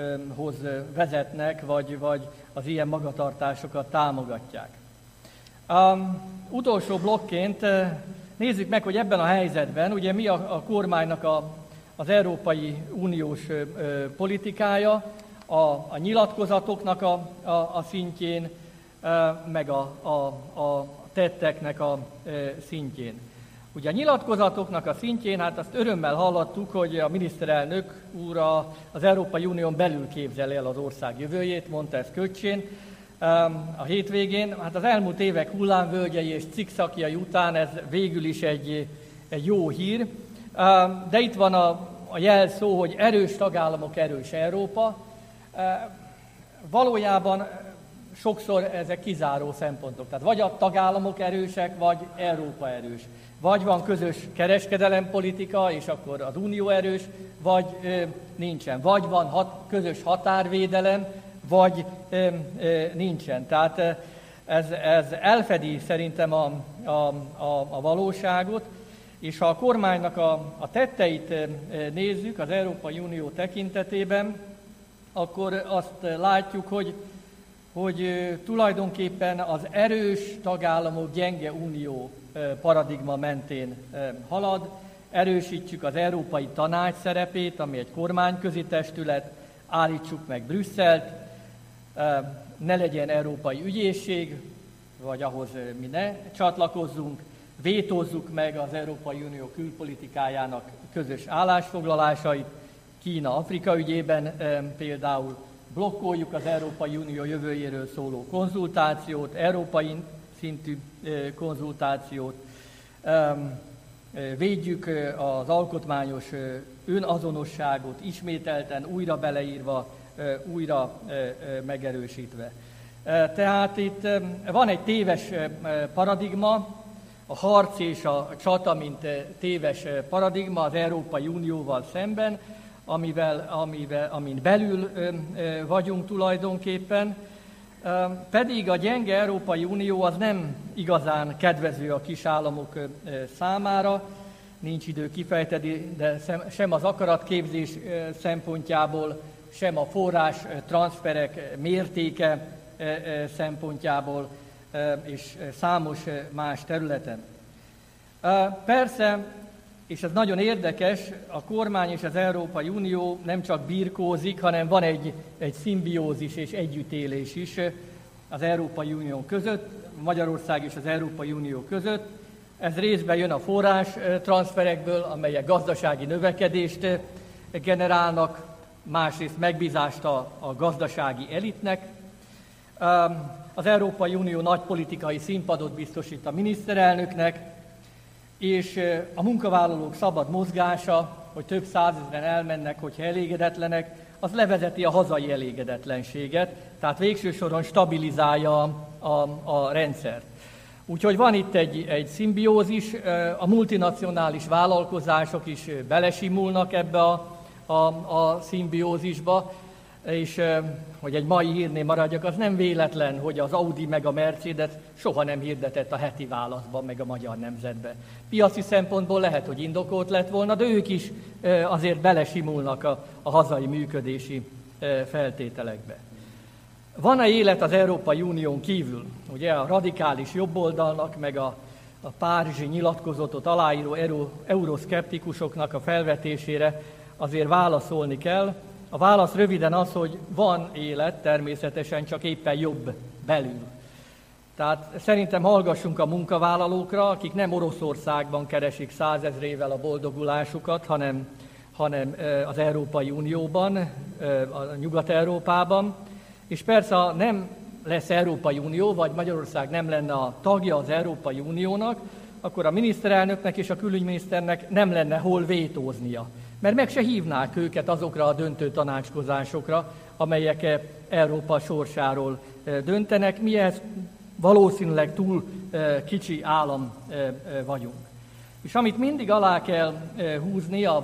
társadalomhoz vezetnek, vagy, vagy az ilyen magatartásokat támogatják. Um, utolsó blokként nézzük meg, hogy ebben a helyzetben, ugye mi a, a kormánynak a, az Európai Uniós ö, politikája, a, a nyilatkozatoknak a, a, a szintjén, ö, meg a, a, a tetteknek a ö, szintjén. Ugye a nyilatkozatoknak a szintjén, hát azt örömmel hallottuk, hogy a miniszterelnök úr az Európai Unión belül képzel el az ország jövőjét, mondta ezt Köcsén a hétvégén. Hát az elmúlt évek hullámvölgyei és cikszakjai után ez végül is egy, egy jó hír. De itt van a, a jelszó, hogy erős tagállamok, erős Európa. Valójában sokszor ezek kizáró szempontok. Tehát vagy a tagállamok erősek, vagy Európa erős. Vagy van közös kereskedelempolitika, és akkor az unió erős, vagy ö, nincsen. Vagy van hat, közös határvédelem, vagy ö, ö, nincsen. Tehát ez, ez elfedi szerintem a, a, a, a valóságot, és ha a kormánynak a, a tetteit nézzük az Európai Unió tekintetében, akkor azt látjuk, hogy hogy tulajdonképpen az erős tagállamok gyenge unió paradigma mentén halad, erősítsük az Európai Tanács szerepét, ami egy kormányközi testület, állítsuk meg Brüsszelt, ne legyen európai ügyészség, vagy ahhoz mi ne csatlakozzunk, vétózzuk meg az Európai Unió külpolitikájának közös állásfoglalásait, Kína-Afrika ügyében például, blokkoljuk az Európai Unió jövőjéről szóló konzultációt, európai szintű konzultációt, védjük az alkotmányos önazonosságot ismételten, újra beleírva, újra megerősítve. Tehát itt van egy téves paradigma, a harc és a csata, mint téves paradigma az Európai Unióval szemben, amivel, amivel, amin belül vagyunk tulajdonképpen, pedig a gyenge Európai Unió az nem igazán kedvező a kis államok számára, nincs idő kifejteni, de sem az akaratképzés szempontjából, sem a forrás transferek mértéke szempontjából, és számos más területen. Persze és ez nagyon érdekes, a kormány és az Európai Unió nem csak birkózik, hanem van egy, egy szimbiózis és együttélés is az Európai Unió között, Magyarország és az Európai Unió között. Ez részben jön a forrás transferekből, amelyek gazdasági növekedést generálnak, másrészt megbízást a, a gazdasági elitnek. Az Európai Unió nagy politikai színpadot biztosít a miniszterelnöknek, és a munkavállalók szabad mozgása, hogy több százezren elmennek, hogyha elégedetlenek, az levezeti a hazai elégedetlenséget, tehát végső soron stabilizálja a, a, rendszert. Úgyhogy van itt egy, egy szimbiózis, a multinacionális vállalkozások is belesimulnak ebbe a, a, a szimbiózisba, és hogy egy mai hírnél maradjak, az nem véletlen, hogy az Audi meg a Mercedes soha nem hirdetett a heti válaszban, meg a magyar nemzetbe. Piaci szempontból lehet, hogy indokolt lett volna, de ők is azért belesimulnak a, a hazai működési feltételekbe. Van-e élet az Európai Unión kívül? Ugye a radikális jobboldalnak, meg a, a Párizsi nyilatkozatot aláíró euroszkeptikusoknak a felvetésére azért válaszolni kell, a válasz röviden az, hogy van élet, természetesen csak éppen jobb belül. Tehát szerintem hallgassunk a munkavállalókra, akik nem Oroszországban keresik százezrével a boldogulásukat, hanem, hanem az Európai Unióban, a Nyugat-Európában. És persze, ha nem lesz Európai Unió, vagy Magyarország nem lenne a tagja az Európai Uniónak, akkor a miniszterelnöknek és a külügyminiszternek nem lenne hol vétóznia mert meg se hívnák őket azokra a döntő tanácskozásokra, amelyek Európa sorsáról eh, döntenek. Mi ez valószínűleg túl eh, kicsi állam eh, vagyunk. És amit mindig alá kell húzni, a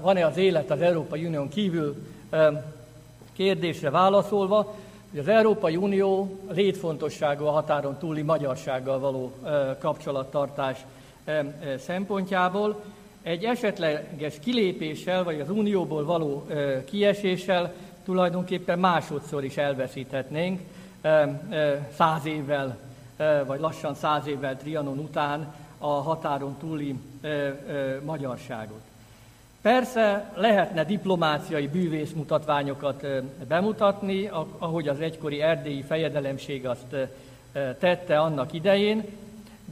van-e az élet az Európai Unión kívül kérdésre válaszolva, hogy az Európai Unió létfontosságú a határon túli magyarsággal való kapcsolattartás szempontjából, egy esetleges kilépéssel, vagy az unióból való kieséssel tulajdonképpen másodszor is elveszíthetnénk száz évvel, vagy lassan száz évvel Trianon után a határon túli magyarságot. Persze lehetne diplomáciai bűvészmutatványokat bemutatni, ahogy az egykori erdélyi fejedelemség azt tette annak idején,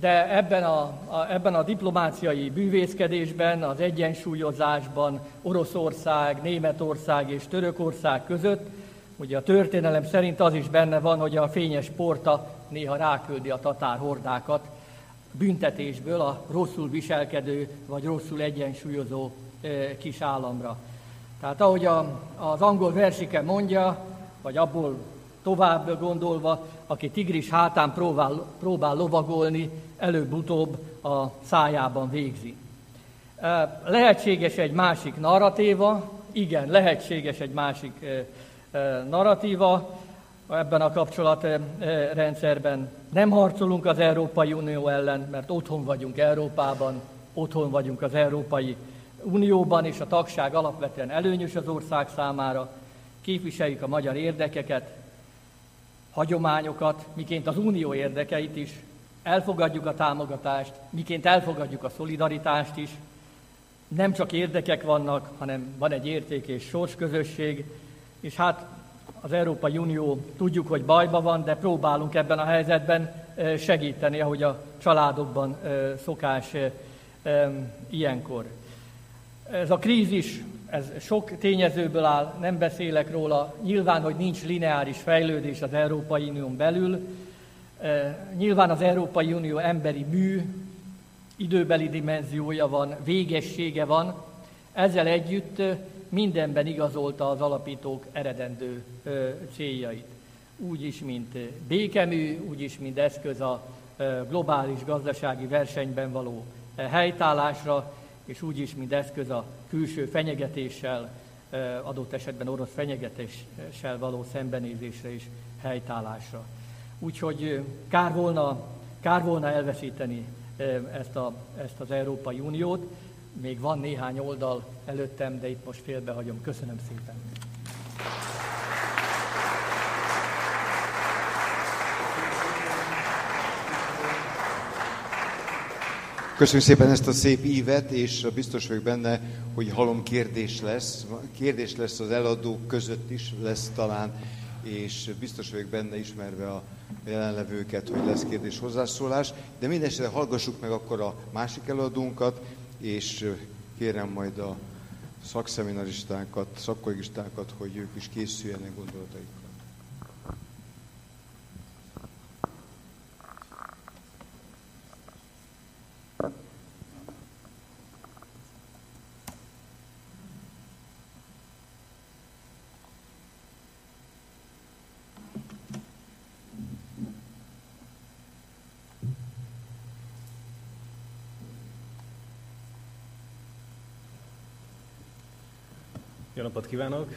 de ebben a, a, ebben a diplomáciai bűvészkedésben, az egyensúlyozásban Oroszország, Németország és Törökország között, ugye a történelem szerint az is benne van, hogy a fényes porta néha ráküldi a tatár hordákat büntetésből a rosszul viselkedő vagy rosszul egyensúlyozó kis államra. Tehát ahogy a, az angol versike mondja, vagy abból tovább gondolva, aki tigris hátán próbál, próbál lovagolni, előbb-utóbb a szájában végzi. Lehetséges egy másik narratíva, igen, lehetséges egy másik narratíva ebben a kapcsolatrendszerben. Nem harcolunk az Európai Unió ellen, mert otthon vagyunk Európában, otthon vagyunk az Európai Unióban, és a tagság alapvetően előnyös az ország számára. Képviseljük a magyar érdekeket, hagyományokat, miként az unió érdekeit is, elfogadjuk a támogatást, miként elfogadjuk a szolidaritást is. Nem csak érdekek vannak, hanem van egy érték és sorsközösség, és hát az Európai Unió tudjuk, hogy bajban van, de próbálunk ebben a helyzetben segíteni, ahogy a családokban szokás ilyenkor. Ez a krízis, ez sok tényezőből áll, nem beszélek róla. Nyilván, hogy nincs lineáris fejlődés az Európai Unión belül. Nyilván az Európai Unió emberi mű, időbeli dimenziója van, végessége van. Ezzel együtt mindenben igazolta az alapítók eredendő céljait. Úgy is, mint békemű, úgy is, mint eszköz a globális gazdasági versenyben való helytállásra, és úgy is, mint eszköz a külső fenyegetéssel, adott esetben orosz fenyegetéssel való szembenézésre és helytállásra. Úgyhogy kár volna, kár volna elveszíteni ezt, a, ezt az Európai Uniót. Még van néhány oldal előttem, de itt most félbehagyom. Köszönöm szépen. Köszönjük szépen ezt a szép ívet, és biztos vagyok benne, hogy halom kérdés lesz. Kérdés lesz az eladók között is, lesz talán, és biztos vagyok benne, ismerve a jelenlevőket, hogy lesz kérdés hozzászólás. De mindesetre hallgassuk meg akkor a másik eladónkat, és kérem majd a szakszeminaristákat, szakkollégistákat, hogy ők is készüljenek gondolataikra. Jó napot kívánok!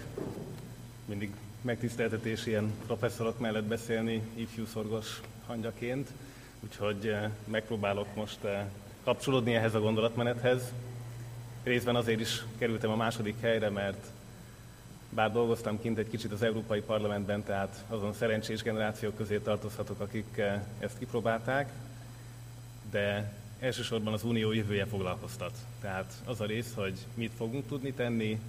Mindig megtiszteltetés ilyen professzorok mellett beszélni ifjú szorgos hangyaként, úgyhogy eh, megpróbálok most eh, kapcsolódni ehhez a gondolatmenethez. Részben azért is kerültem a második helyre, mert bár dolgoztam kint egy kicsit az Európai Parlamentben, tehát azon szerencsés generációk közé tartozhatok, akik eh, ezt kipróbálták, de elsősorban az unió jövője foglalkoztat. Tehát az a rész, hogy mit fogunk tudni tenni,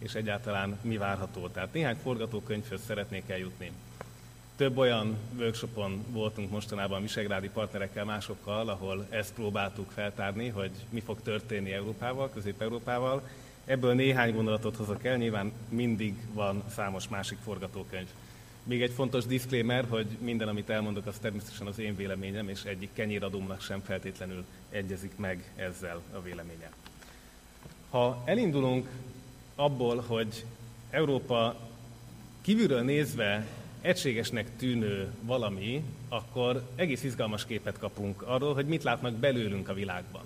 és egyáltalán mi várható. Tehát néhány forgatókönyvhöz szeretnék eljutni. Több olyan workshopon voltunk mostanában visegrádi partnerekkel, másokkal, ahol ezt próbáltuk feltárni, hogy mi fog történni Európával, Közép-Európával. Ebből néhány gondolatot hozok el, nyilván mindig van számos másik forgatókönyv. Még egy fontos disclaimer, hogy minden, amit elmondok, az természetesen az én véleményem, és egyik kenyéradómnak sem feltétlenül egyezik meg ezzel a véleménye. Ha elindulunk abból, hogy Európa kívülről nézve egységesnek tűnő valami, akkor egész izgalmas képet kapunk arról, hogy mit látnak belőlünk a világban.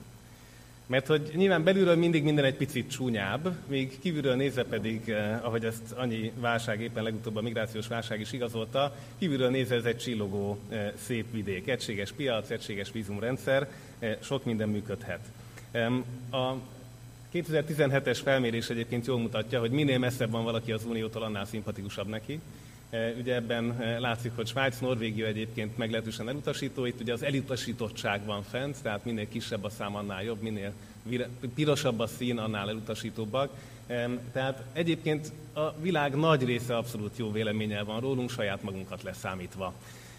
Mert hogy nyilván belülről mindig minden egy picit csúnyább, míg kívülről nézve pedig, eh, ahogy ezt annyi válság, éppen legutóbb a migrációs válság is igazolta, kívülről nézve ez egy csillogó eh, szép vidék, egységes piac, egységes vízumrendszer, eh, sok minden működhet. A 2017-es felmérés egyébként jól mutatja, hogy minél messzebb van valaki az Uniótól, annál szimpatikusabb neki. E, ugye ebben e, látszik, hogy Svájc, Norvégia egyébként meglehetősen elutasító, itt ugye az elutasítottság van fent, tehát minél kisebb a szám, annál jobb, minél pirosabb a szín, annál elutasítóbbak. E, tehát egyébként a világ nagy része abszolút jó véleménnyel van rólunk, saját magunkat leszámítva.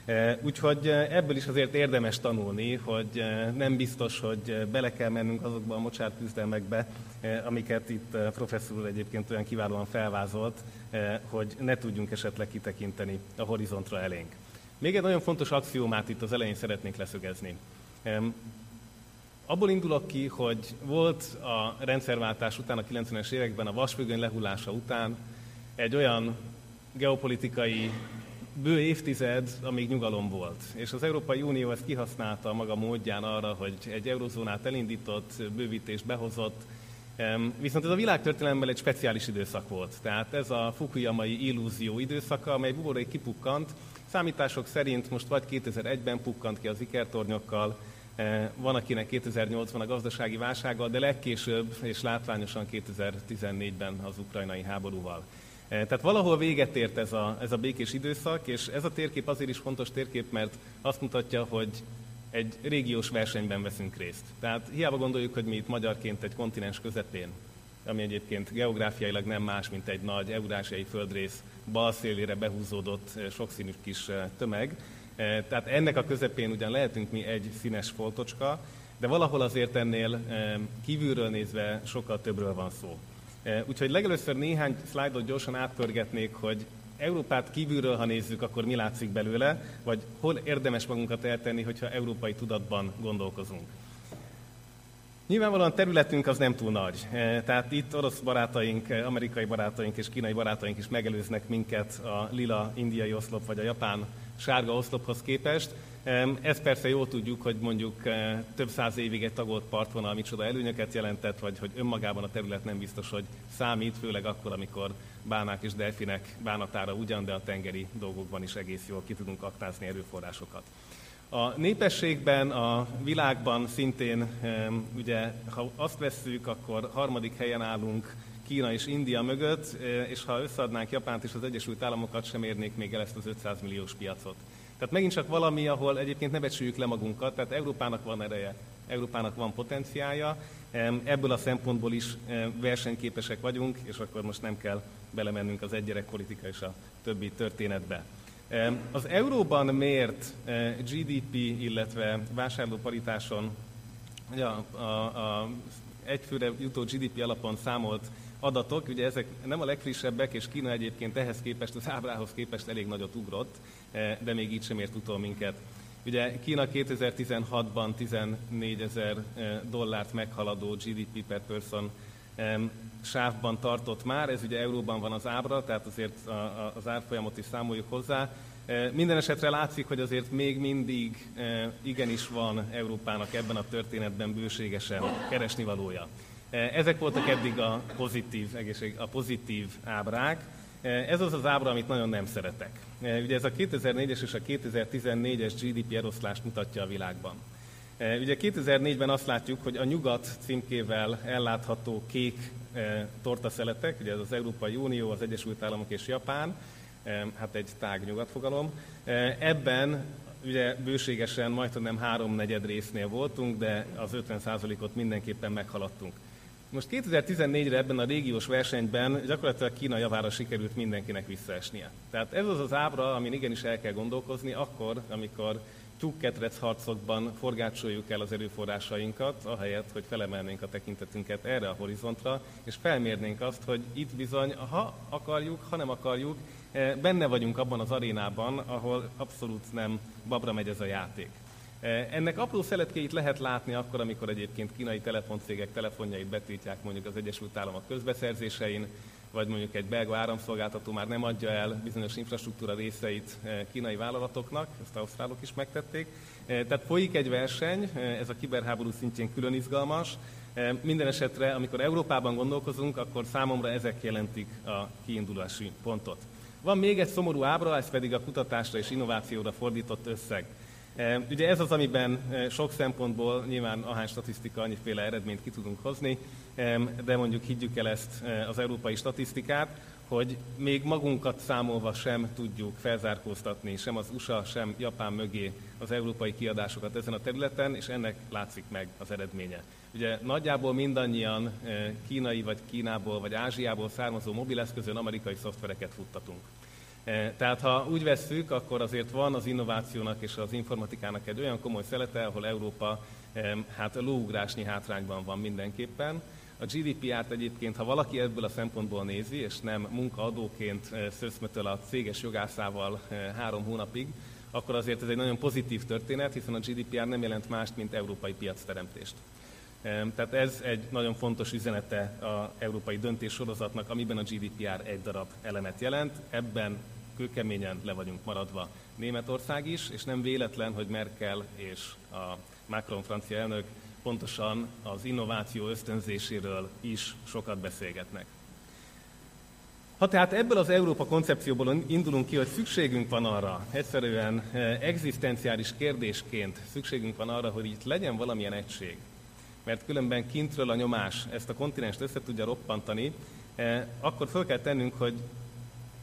Eh, úgyhogy eh, ebből is azért érdemes tanulni, hogy eh, nem biztos, hogy bele kell mennünk azokba a mocsár küzdelmekbe, amiket itt professzor egyébként olyan kiválóan felvázolt, hogy ne tudjunk esetleg kitekinteni a horizontra elénk. Még egy nagyon fontos axiómát itt az elején szeretnék leszögezni. Abból indulok ki, hogy volt a rendszerváltás után, a 90-es években, a vasfüggöny lehullása után egy olyan geopolitikai bő évtized, amíg nyugalom volt. És az Európai Unió ezt kihasználta maga módján arra, hogy egy eurozónát elindított, bővítést behozott, Viszont ez a világtörténelemben egy speciális időszak volt. Tehát ez a Fukuyamai illúzió időszaka, amely buborék kipukkant. Számítások szerint most vagy 2001-ben pukkant ki az ikertornyokkal, eh, van, akinek 2008-ban a gazdasági válsággal, de legkésőbb és látványosan 2014-ben az ukrajnai háborúval. Eh, tehát valahol véget ért ez a, ez a békés időszak, és ez a térkép azért is fontos térkép, mert azt mutatja, hogy egy régiós versenyben veszünk részt. Tehát hiába gondoljuk, hogy mi itt magyarként egy kontinens közepén, ami egyébként geográfiailag nem más, mint egy nagy eurázsiai földrész bal szélére behúzódott eh, sokszínű kis eh, tömeg. Tehát ennek a közepén ugyan lehetünk mi egy színes foltocska, de valahol azért ennél kívülről nézve sokkal többről van szó. Úgyhogy legelőször néhány szlájdot gyorsan átpörgetnék, hogy Európát kívülről, ha nézzük, akkor mi látszik belőle, vagy hol érdemes magunkat eltenni, hogyha európai tudatban gondolkozunk. Nyilvánvalóan területünk az nem túl nagy. Tehát itt orosz barátaink, amerikai barátaink és kínai barátaink is megelőznek minket a lila indiai oszlop vagy a japán sárga oszlophoz képest. Ez persze jól tudjuk, hogy mondjuk eh, több száz évig egy tagolt partvonal micsoda előnyöket jelentett, vagy hogy önmagában a terület nem biztos, hogy számít, főleg akkor, amikor bánák és delfinek bánatára ugyan, de a tengeri dolgokban is egész jól ki tudunk aktázni erőforrásokat. A népességben, a világban szintén, ugye, ha azt vesszük, akkor harmadik helyen állunk Kína és India mögött, eh, és ha összeadnánk Japánt és az Egyesült Államokat, sem érnék még el ezt az 500 milliós piacot. Tehát megint csak valami, ahol egyébként ne becsüljük le magunkat, tehát Európának van ereje, Európának van potenciája, ebből a szempontból is versenyképesek vagyunk, és akkor most nem kell belemennünk az egygyerek politika és a többi történetbe. Az euróban mért eh, GDP, illetve vásárlóparitáson, a, a, a egyfőre jutó GDP alapon számolt adatok, ugye ezek nem a legfrissebbek, és Kína egyébként ehhez képest, az ábrához képest elég nagyot ugrott, eh, de még így sem ért utol minket. Ugye Kína 2016-ban 14 ezer eh, dollárt meghaladó GDP per person sávban tartott már, ez ugye euróban van az ábra, tehát azért az árfolyamot is számoljuk hozzá. Eh, minden esetre látszik, hogy azért még mindig igenis van Európának ebben a történetben bőségesen keresnivalója. Eh, ezek voltak eddig a pozitív, egészség, a pozitív ábrák. Eh, ez az az ábra, amit nagyon nem szeretek. Eh, ugye ez a 2004-es és a 2014-es GDP eloszlást mutatja a világban. Ugye 2004-ben azt látjuk, hogy a nyugat címkével ellátható kék tortaszeletek, ugye ez az Európai Unió, az Egyesült Államok és Japán, hát egy tág nyugatfogalom. Ebben ugye bőségesen majdnem háromnegyed résznél voltunk, de az 50%-ot mindenképpen meghaladtunk. Most 2014-re ebben a régiós versenyben gyakorlatilag Kína javára sikerült mindenkinek visszaesnie. Tehát ez az az ábra, amin igenis el kell gondolkozni, akkor, amikor tyúkketrec harcokban forgácsoljuk el az erőforrásainkat, ahelyett, hogy felemelnénk a tekintetünket erre a horizontra, és felmérnénk azt, hogy itt bizony, ha akarjuk, ha nem akarjuk, eh, benne vagyunk abban az arénában, ahol abszolút nem babra megy ez a játék. Ennek apró szeletkéit lehet látni akkor, amikor egyébként kínai telefoncégek telefonjait betiltják mondjuk az Egyesült Államok közbeszerzésein, vagy mondjuk egy belga áramszolgáltató már nem adja el bizonyos infrastruktúra részeit kínai vállalatoknak, ezt ausztrálok is megtették. Eh, tehát folyik egy verseny, ez a kiberháború szintjén külön izgalmas. Minden esetre, amikor Európában gondolkozunk, akkor számomra ezek jelentik a kiindulási pontot. Van még egy szomorú ábra, ez pedig a kutatásra és innovációra fordított összeg. Ugye ez az, amiben sok szempontból nyilván ahány statisztika annyiféle eredményt ki tudunk hozni, de mondjuk higgyük el ezt az európai statisztikát, hogy még magunkat számolva sem tudjuk felzárkóztatni sem az USA, sem Japán mögé az európai kiadásokat ezen a területen, és ennek látszik meg az eredménye. Ugye nagyjából mindannyian kínai, vagy Kínából, vagy Ázsiából származó mobileszközön amerikai szoftvereket futtatunk. E, tehát ha úgy vesszük, akkor azért van az innovációnak és az informatikának egy olyan komoly szelete, ahol Európa e, hát lóugrásnyi hátrányban van mindenképpen. A GDPR-t egyébként, ha valaki ebből a szempontból nézi, és nem munkaadóként szöszmötöl a céges jogászával három hónapig, akkor azért ez egy nagyon pozitív történet, hiszen a GDPR nem jelent mást, mint európai piacteremtést. Tehát ez egy nagyon fontos üzenete az európai döntéssorozatnak, amiben a GDPR egy darab elemet jelent. Ebben kőkeményen le vagyunk maradva Németország is, és nem véletlen, hogy Merkel és a Macron francia elnök pontosan az innováció ösztönzéséről is sokat beszélgetnek. Ha tehát ebből az Európa koncepcióból indulunk ki, hogy szükségünk van arra, egyszerűen eh, egzisztenciális kérdésként szükségünk van arra, hogy itt legyen valamilyen egység, mert különben kintről a nyomás ezt a kontinenst össze tudja roppantani, eh, akkor föl kell tennünk, hogy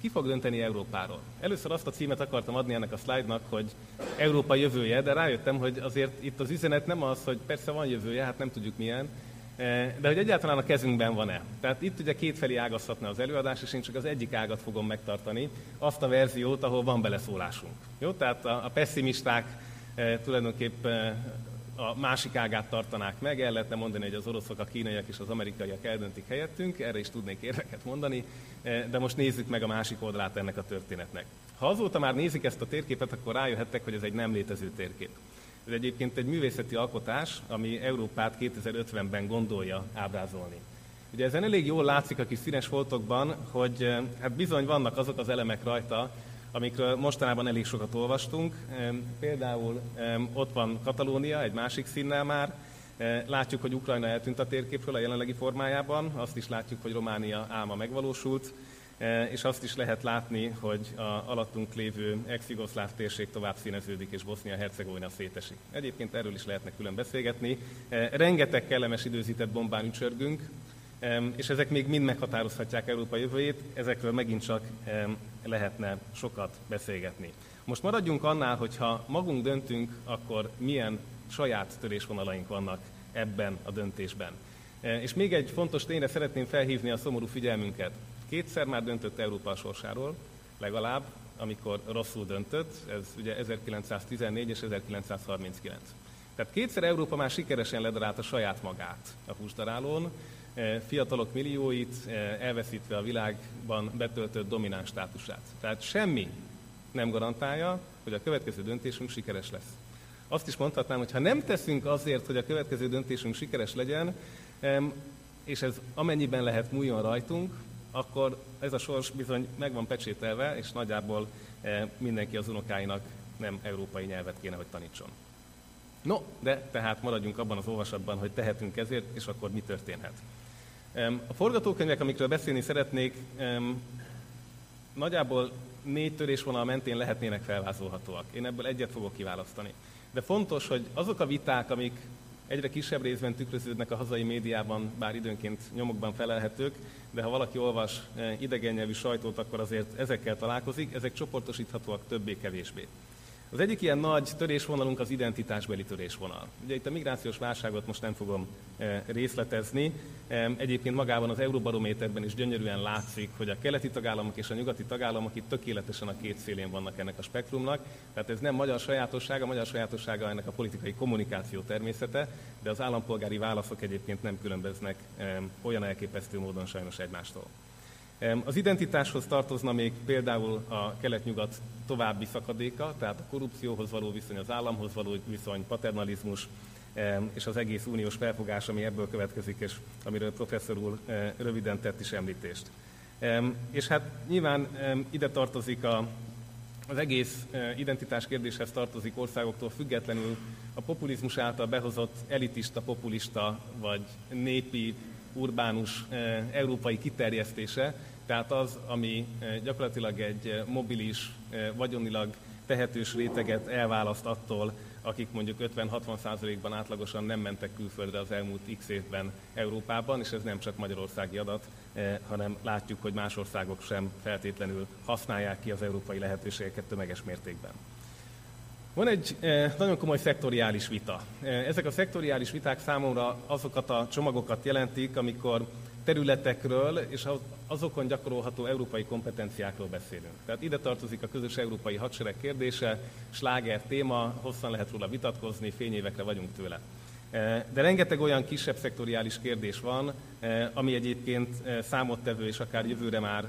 ki fog dönteni Európáról. Először azt a címet akartam adni ennek a szlájdnak, hogy Európa jövője, de rájöttem, hogy azért itt az üzenet nem az, hogy persze van jövője, hát nem tudjuk milyen, eh, de hogy egyáltalán a kezünkben van-e. Tehát itt ugye kétfelé ágazhatna az előadás, és én csak az egyik ágat fogom megtartani, azt a verziót, ahol van beleszólásunk. Jó, tehát a, a pessimisták eh, tulajdonképpen a másik ágát tartanák meg, el lehetne mondani, hogy az oroszok, a kínaiak és az amerikaiak eldöntik helyettünk, erre is tudnék érveket mondani, eh, de most nézzük meg a másik oldalát ennek a történetnek. Ha azóta már nézik ezt a térképet, akkor rájöhettek, hogy ez egy nem létező térkép. Ez egyébként egy művészeti alkotás, ami Európát 2050-ben gondolja ábrázolni. Ugye ezen elég jól látszik a kis színes foltokban, hogy eh, hát bizony vannak azok az elemek rajta, amikről mostanában elég sokat olvastunk. Például ott van Katalónia, egy másik színnel már. E, látjuk, hogy Ukrajna eltűnt a térképről a jelenlegi formájában, azt is látjuk, hogy Románia álma megvalósult, e, és azt is lehet látni, hogy a alattunk lévő ex térség tovább színeződik, és Bosznia-Hercegovina szétesik. Egyébként erről is lehetne külön beszélgetni. E, rengeteg kellemes időzített bombán ücsörgünk, és ezek még mind meghatározhatják Európa jövőjét, ezekről megint csak lehetne sokat beszélgetni. Most maradjunk annál, hogyha magunk döntünk, akkor milyen saját törésvonalaink vannak ebben a döntésben. És még egy fontos tényre szeretném felhívni a szomorú figyelmünket. Kétszer már döntött Európa a sorsáról, legalább, amikor rosszul döntött, ez ugye 1914 és 1939. Tehát kétszer Európa már sikeresen ledarálta saját magát a húsdarálón, fiatalok millióit, e, elveszítve a világban betöltött domináns státusát. Tehát semmi nem garantálja, hogy a következő döntésünk sikeres lesz. Azt is mondhatnám, hogy ha nem teszünk azért, hogy a következő döntésünk sikeres legyen, és ez amennyiben lehet múljon rajtunk, akkor ez a sors bizony meg van pecsételve, és nagyjából e, mindenki az unokáinak nem európai nyelvet kéne, hogy tanítson. No, de tehát maradjunk abban az olvasatban, hogy tehetünk ezért, és akkor mi történhet. A forgatókönyvek, amikről beszélni szeretnék, nagyjából négy törésvonal mentén lehetnének felvázolhatóak. Én ebből egyet fogok kiválasztani. De fontos, hogy azok a viták, amik egyre kisebb részben tükröződnek a hazai médiában, bár időnként nyomokban felelhetők, de ha valaki olvas eh, idegen nyelvű sajtót, akkor azért ezekkel találkozik, ezek csoportosíthatóak többé-kevésbé. Az egyik ilyen nagy törésvonalunk az identitásbeli törésvonal. Ugye itt a migrációs válságot most nem fogom e, részletezni. E, egyébként magában az Euróbarométerben is gyönyörűen látszik, hogy a keleti tagállamok és a nyugati tagállamok itt tökéletesen a két szélén vannak ennek a spektrumnak. Tehát ez nem magyar sajátossága, magyar sajátossága ennek a politikai kommunikáció természete, de az állampolgári válaszok egyébként nem különböznek e, olyan elképesztő módon sajnos egymástól. Az identitáshoz tartozna még például a kelet-nyugat további szakadéka, tehát a korrupcióhoz való viszony, az államhoz való viszony, paternalizmus, és az egész uniós felfogás, ami ebből következik, és amiről professzor úr röviden tett is említést. És hát nyilván ide tartozik a, az egész identitás kérdéshez tartozik országoktól függetlenül a populizmus által behozott elitista, populista vagy népi, urbánus európai kiterjesztése, tehát az, ami eh, gyakorlatilag egy eh, mobilis, eh, vagyonilag tehetős réteget elválaszt attól, akik mondjuk 50-60 százalékban átlagosan nem mentek külföldre az elmúlt x évben Európában, és ez nem csak magyarországi adat, hanem látjuk, hogy más országok sem feltétlenül használják ki az európai lehetőségeket tömeges mértékben. Van egy nagyon komoly szektoriális vita. Ezek a szektoriális viták számomra azokat a csomagokat jelentik, amikor területekről és azokon gyakorolható európai kompetenciákról beszélünk. Tehát ide tartozik a közös európai hadsereg kérdése, sláger téma, hosszan lehet róla vitatkozni, fényévekre vagyunk tőle. De rengeteg olyan kisebb szektoriális kérdés van, ami egyébként számottevő és akár jövőre már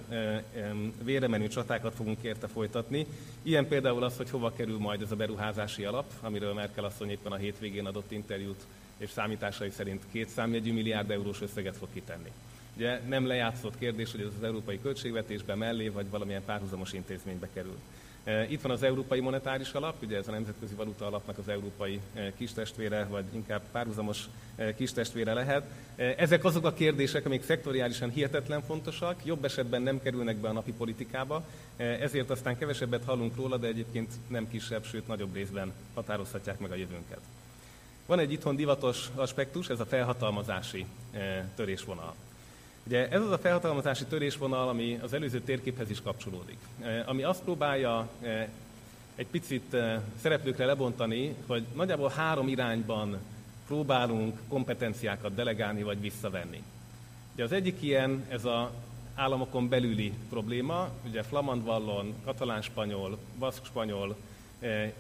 véremenő csatákat fogunk érte folytatni. Ilyen például az, hogy hova kerül majd ez a beruházási alap, amiről Merkel asszony éppen a hétvégén adott interjút, és számításai szerint két számjegyű milliárd eurós összeget fog kitenni. Ugye nem lejátszott kérdés, hogy ez az európai költségvetésbe mellé, vagy valamilyen párhuzamos intézménybe kerül. E, itt van az Európai Monetáris Alap, ugye ez a Nemzetközi Valuta Alapnak az európai e, kistestvére, vagy inkább párhuzamos e, kistestvére lehet. Ezek azok a kérdések, amik szektoriálisan hihetetlen fontosak, jobb esetben nem kerülnek be a napi politikába, ezért aztán kevesebbet hallunk róla, de egyébként nem kisebb, sőt nagyobb részben határozhatják meg a jövőnket. Van egy itthon divatos aspektus, ez a felhatalmazási törésvonal. Ugye ez az a felhatalmazási törésvonal, ami az előző térképhez is kapcsolódik. E, ami azt próbálja e, egy picit szereplőkre lebontani, hogy nagyjából három irányban próbálunk kompetenciákat delegálni vagy visszavenni. Ugye az egyik ilyen, ez a államokon belüli probléma, ugye flamand-vallon, katalán-spanyol, baszk-spanyol,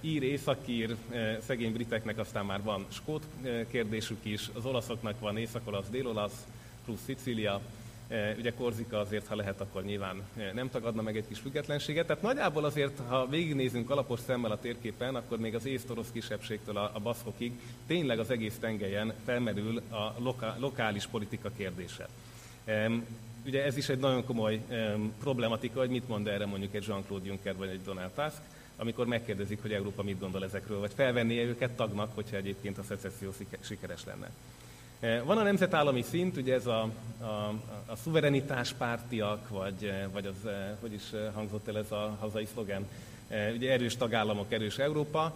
ír, északír, szegény briteknek aztán már van skót kérdésük is, az olaszoknak van észak-olasz, dél-olasz, plusz Szicília, ugye Korzika azért, ha lehet, akkor nyilván nem tagadna meg egy kis függetlenséget. Tehát nagyjából azért, ha végignézünk alapos szemmel a térképen, akkor még az észt-orosz kisebbségtől a, baszkokig tényleg az egész tengelyen felmerül a lokális politika kérdése. Ugye ez is egy nagyon komoly problematika, hogy mit mond erre mondjuk egy Jean-Claude Juncker vagy egy Donald Tusk, amikor megkérdezik, hogy Európa mit gondol ezekről, vagy felvennie őket tagnak, hogyha egyébként a szecesszió sikeres lenne. Eh, van a nemzetállami szint, ugye ez a, a, a szuverenitáspártiak, vagy, eh, vagy az, eh, hogy is hangzott el ez a hazai szlogen, ugye erős tagállamok, erős Európa.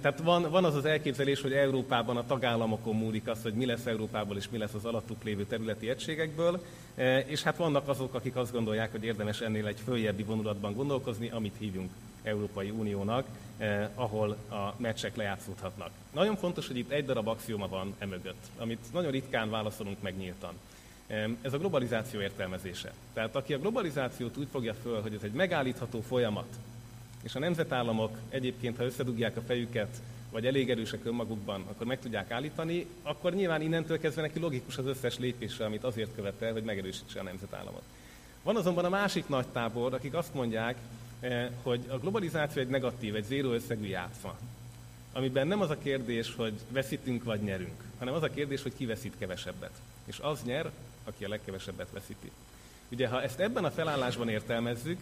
Tehát van, van az az elképzelés, hogy Európában a tagállamokon múlik az, hogy mi lesz Európából és mi lesz az alattuk lévő területi egységekből, és hát vannak azok, akik azt gondolják, hogy érdemes ennél egy följebbi vonulatban gondolkozni, amit hívjunk Európai Uniónak, eh, ahol a meccsek lejátszódhatnak. Nagyon fontos, hogy itt egy darab axioma van emögött, amit nagyon ritkán válaszolunk meg nyíltan. Ez a globalizáció értelmezése. Tehát aki a globalizációt úgy fogja föl, hogy ez egy megállítható folyamat, és a nemzetállamok egyébként, ha összedugják a fejüket, vagy elég erősek önmagukban, akkor meg tudják állítani, akkor nyilván innentől kezdve neki logikus az összes lépése, amit azért követel, hogy megerősítse a nemzetállamot. Van azonban a másik nagy tábor, akik azt mondják, Eh, hogy a globalizáció egy negatív, egy zéró összegű játszma, amiben nem az a kérdés, hogy veszítünk vagy nyerünk, hanem az a kérdés, hogy ki veszít kevesebbet. És az nyer, aki a legkevesebbet veszíti. Ugye, ha ezt ebben a felállásban értelmezzük,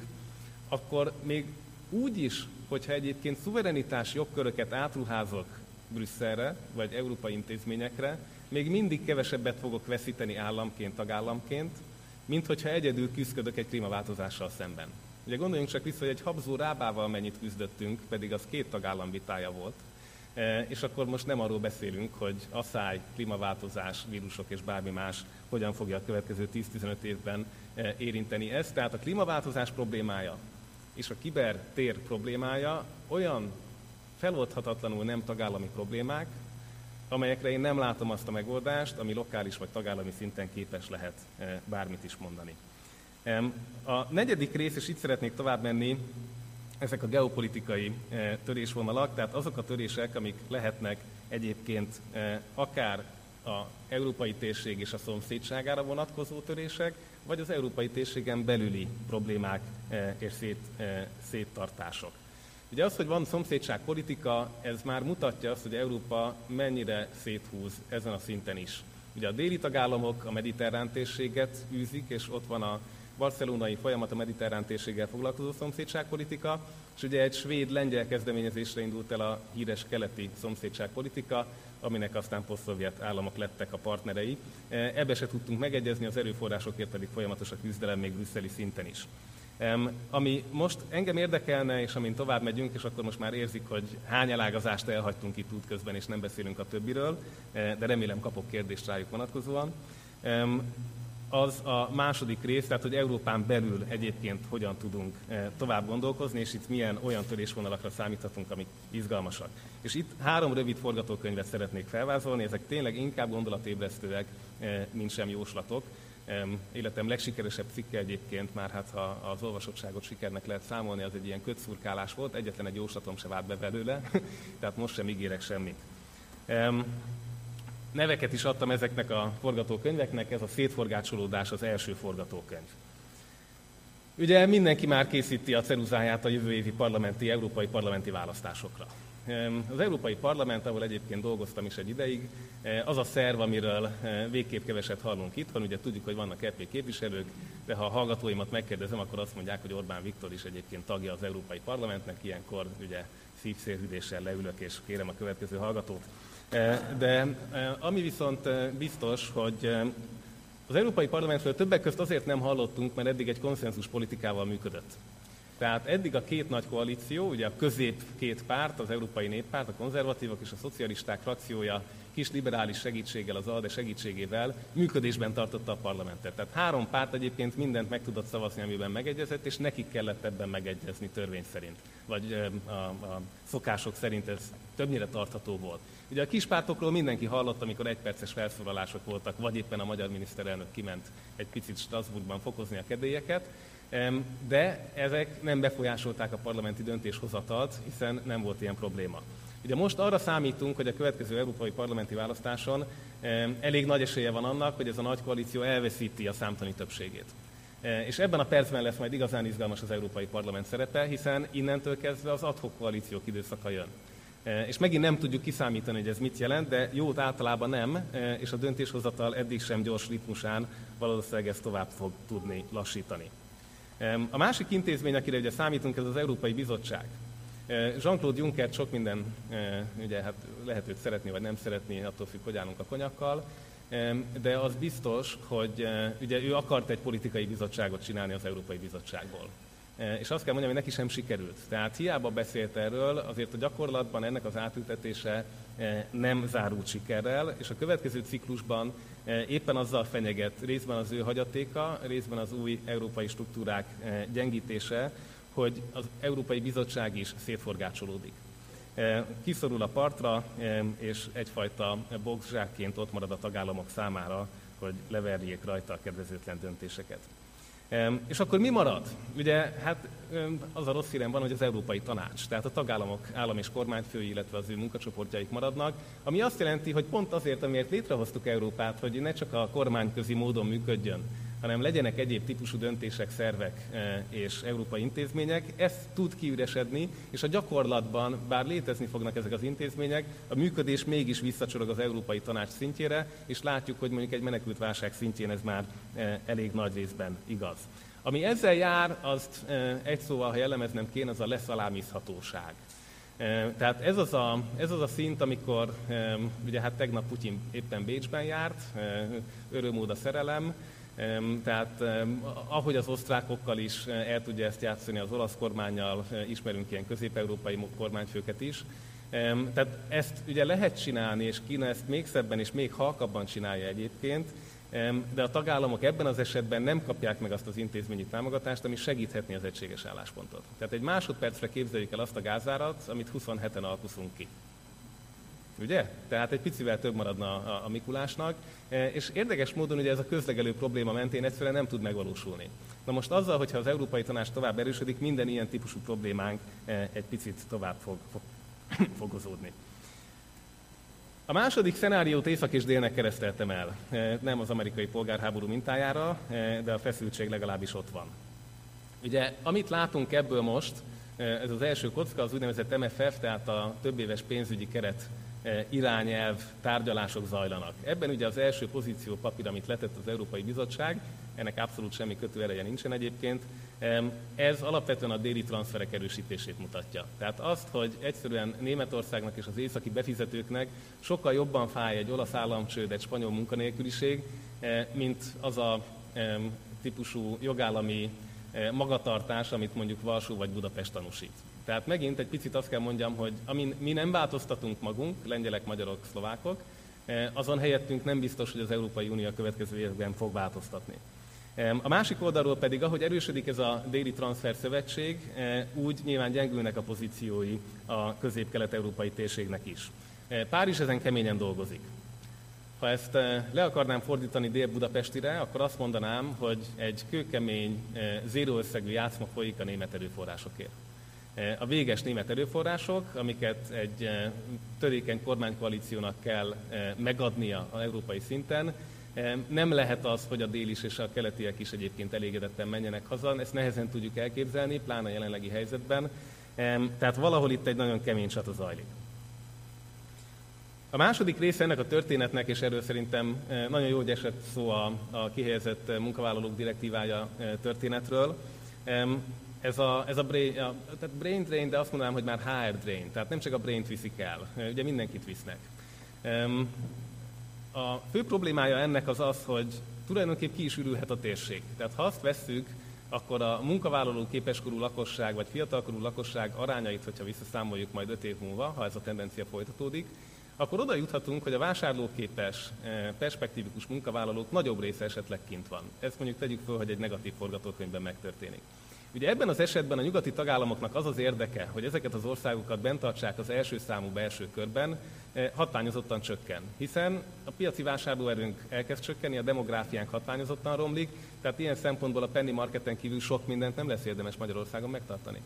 akkor még úgy is, hogyha egyébként szuverenitás jogköröket átruházok Brüsszelre, vagy európai intézményekre, még mindig kevesebbet fogok veszíteni államként, tagállamként, mint hogyha egyedül küzdök egy klímaváltozással szemben. Ugye gondoljunk csak vissza, hogy egy habzó rábával mennyit küzdöttünk, pedig az két tagállam vitája volt. E, és akkor most nem arról beszélünk, hogy asszály, klímaváltozás, vírusok és bármi más hogyan fogja a következő 10-15 évben e, érinteni ezt. Tehát a klímaváltozás problémája és a kibertér problémája olyan feloldhatatlanul nem tagállami problémák, amelyekre én nem látom azt a megoldást, ami lokális vagy tagállami szinten képes lehet e, bármit is mondani. A negyedik rész, és itt szeretnék tovább menni, ezek a geopolitikai eh, törésvonalak, tehát azok a törések, amik lehetnek egyébként eh, akár a európai térség és a szomszédságára vonatkozó törések, vagy az európai térségen belüli problémák eh, és szét, széttartások. Ugye az, hogy van szomszédságpolitika, ez már mutatja azt, hogy Európa mennyire széthúz ezen a szinten is. Ugye a déli tagállamok a mediterrán térséget űzik, és ott van a barcelonai folyamat a mediterrán térséggel foglalkozó szomszédságpolitika, és ugye egy svéd-lengyel kezdeményezésre indult el a híres keleti szomszédságpolitika, aminek aztán posztszovjet államok lettek a partnerei. E, ebbe se tudtunk megegyezni, az erőforrásokért pedig folyamatos a küzdelem még brüsszeli szinten is. Ami most engem érdekelne, és amin tovább megyünk, és akkor most már érzik, hogy hány elágazást elhagytunk itt útközben, és nem beszélünk a többiről, e, de remélem kapok kérdést rájuk vonatkozóan. Az a második rész, tehát hogy Európán belül egyébként hogyan tudunk eh, tovább gondolkozni, és itt milyen olyan törésvonalakra számíthatunk, amik izgalmasak. És itt három rövid forgatókönyvet szeretnék felvázolni, ezek tényleg inkább gondolatébresztőek, eh, mint sem jóslatok. Életem legsikeresebb cikke egyébként, már hát ha az olvasottságot sikernek lehet számolni, az egy ilyen kötszurkálás volt, egyetlen egy jóslatom se vált be belőle, tehát most sem ígérek semmit. Neveket is adtam ezeknek a forgatókönyveknek, ez a szétforgácsolódás az első forgatókönyv. Ugye mindenki már készíti a ceruzáját a jövő évi parlamenti, európai parlamenti választásokra. Az Európai Parlament, ahol egyébként dolgoztam is egy ideig, eh, az a szerv, amiről eh, végképp keveset hallunk itt, van, ugye tudjuk, hogy vannak EP képviselők, de ha a hallgatóimat megkérdezem, akkor azt mondják, hogy Orbán Viktor is egyébként tagja az Európai Parlamentnek, ilyenkor ugye szívszélhűdéssel leülök és kérem a következő hallgatót. Eh, de ami viszont biztos, hogy az Európai Parlamentről többek között azért nem hallottunk, mert eddig egy konszenzus politikával működött. Tehát eddig a két nagy koalíció, ugye a közép két párt, az Európai Néppárt, a konzervatívok és a szocialisták frakciója kis liberális segítséggel, az ALDE segítségével működésben tartotta a parlamentet. Tehát három párt egyébként mindent meg tudott szavazni, amiben megegyezett, és nekik kellett ebben megegyezni törvény szerint, vagy a, a szokások szerint ez többnyire tartható volt. Ugye a kispártokról mindenki hallott, amikor egyperces felszólalások voltak, vagy éppen a magyar miniszterelnök kiment egy picit Strasbourgban fokozni a kedélyeket, de ezek nem befolyásolták a parlamenti döntéshozatalt, hiszen nem volt ilyen probléma. Ugye most arra számítunk, hogy a következő európai parlamenti választáson elég nagy esélye van annak, hogy ez a nagy koalíció elveszíti a számtani többségét. E, és ebben a percben lesz majd igazán izgalmas az Európai Parlament szerepe, hiszen innentől kezdve az adhok koalíciók időszaka jön. És megint nem tudjuk kiszámítani, hogy ez mit jelent, de jót általában nem, és a döntéshozatal eddig sem gyors ritmusán valószínűleg ezt tovább fog tudni lassítani. A másik intézmény, akire ugye számítunk, ez az Európai Bizottság. Jean-Claude Juncker sok minden, ugye hát lehet őt szeretni vagy nem szeretni, attól függ, hogy állunk a konyakkal, de az biztos, hogy ugye ő akart egy politikai bizottságot csinálni az Európai Bizottságból. És azt kell mondjam, hogy neki sem sikerült. Tehát hiába beszélt erről, azért a gyakorlatban ennek az átültetése nem zárult sikerrel, és a következő ciklusban éppen azzal fenyeget részben az ő hagyatéka, részben az új európai struktúrák gyengítése, hogy az Európai Bizottság is szétforgácsolódik. Kiszorul a partra, és egyfajta boxzsákként ott marad a tagállamok számára, hogy leverjék rajta a kedvezőtlen döntéseket. És akkor mi marad? Ugye, hát az a rossz hírem van, hogy az Európai Tanács, tehát a tagállamok állam és kormányfői, illetve az ő munkacsoportjaik maradnak, ami azt jelenti, hogy pont azért, amiért létrehoztuk Európát, hogy ne csak a kormányközi módon működjön, hanem legyenek egyéb típusú döntések, szervek e, és európai intézmények, ez tud kiüresedni, és a gyakorlatban, bár létezni fognak ezek az intézmények, a működés mégis visszacsorog az Európai Tanács szintjére, és látjuk, hogy mondjuk egy menekült válság szintjén ez már e, elég nagy részben igaz. Ami ezzel jár, azt e, egy szóval, ha jellemeznem kéne, az a leszalámizhatóság. Tehát ez az, a, ez az a szint, amikor ugye hát tegnap Putyin éppen Bécsben járt, örömód a szerelem, tehát ahogy az osztrákokkal is eh, el tudja ezt játszani az olasz kormányjal, eh, ismerünk ilyen közép-európai kormányfőket is. Tehát ezt ugye lehet csinálni, és Kína ezt még szebben és még halkabban csinálja egyébként, de a tagállamok ebben az esetben nem kapják meg azt az intézményi támogatást, ami segíthetni az egységes álláspontot. Tehát egy másodpercre képzeljük el azt a gázárat, amit 27-en alkuszunk ki. Ugye? Tehát egy picivel több maradna a, a Mikulásnak, e, és érdekes módon ugye ez a közlegelő probléma mentén egyszerűen nem tud megvalósulni. Na most azzal, hogyha az Európai Tanács tovább erősödik, minden ilyen típusú problémánk e, egy picit tovább fog, fog fogozódni. A második szenáriót észak és délnek kereszteltem el. E, nem az amerikai polgárháború mintájára, de a feszültség legalábbis ott van. Ugye, amit látunk ebből most, ez az első kocka, az úgynevezett MFF, tehát a többéves pénzügyi keret irányelv tárgyalások zajlanak. Ebben ugye az első pozíció papír, amit letett az Európai Bizottság, ennek abszolút semmi kötőereje nincsen egyébként, e, ez alapvetően a déli transferek erősítését mutatja. Tehát azt, hogy egyszerűen Németországnak és az északi befizetőknek sokkal jobban fáj egy olasz államcsőd, egy spanyol munkanélküliség, e, mint az a típusú jogállami magatartás, amit mondjuk Varsó vagy Budapest tanúsít. Tehát megint egy picit azt kell mondjam, hogy amin mi nem változtatunk magunk, lengyelek, magyarok, szlovákok, eh, azon helyettünk nem biztos, hogy az Európai Unió a következő években fog változtatni. A másik oldalról pedig, ahogy erősödik ez a déli transfer szövetség, eh, úgy nyilván gyengülnek a pozíciói a közép-kelet-európai térségnek is. Eh, Párizs ezen keményen dolgozik. Ha ezt le akarnám fordítani Dél-Budapestire, akkor azt mondanám, hogy egy kőkemény, zéró összegű játszma folyik a német erőforrásokért. A véges német erőforrások, amiket egy törékeny kormánykoalíciónak kell megadnia az európai szinten, nem lehet az, hogy a délis és a keletiek is egyébként elégedetten menjenek haza, ezt nehezen tudjuk elképzelni, pláne a jelenlegi helyzetben. Tehát valahol itt egy nagyon kemény csata zajlik. A második része ennek a történetnek, és erről szerintem nagyon jó, hogy esett szó a, a kihelyezett munkavállalók direktívája történetről, ez a, ez a, brain, a tehát brain drain, de azt mondanám, hogy már HR drain, tehát nem csak a brain viszik el, ugye mindenkit visznek. A fő problémája ennek az az, hogy tulajdonképp ki is ürülhet a térség. Tehát ha azt vesszük, akkor a munkavállaló képeskorú lakosság, vagy fiatalkorú lakosság arányait, hogyha visszaszámoljuk majd 5 év múlva, ha ez a tendencia folytatódik, akkor oda juthatunk, hogy a vásárlóképes, perspektívikus munkavállalók nagyobb része esetleg kint van. Ezt mondjuk tegyük föl, hogy egy negatív forgatókönyvben megtörténik. Ugye ebben az esetben a nyugati tagállamoknak az az érdeke, hogy ezeket az országokat bent tartsák az első számú belső körben, eh, hatványozottan csökken. Hiszen a piaci vásárlóerőnk elkezd csökkenni, a demográfiánk hatványozottan romlik, tehát ilyen szempontból a penny marketen kívül sok mindent nem lesz érdemes Magyarországon megtartani.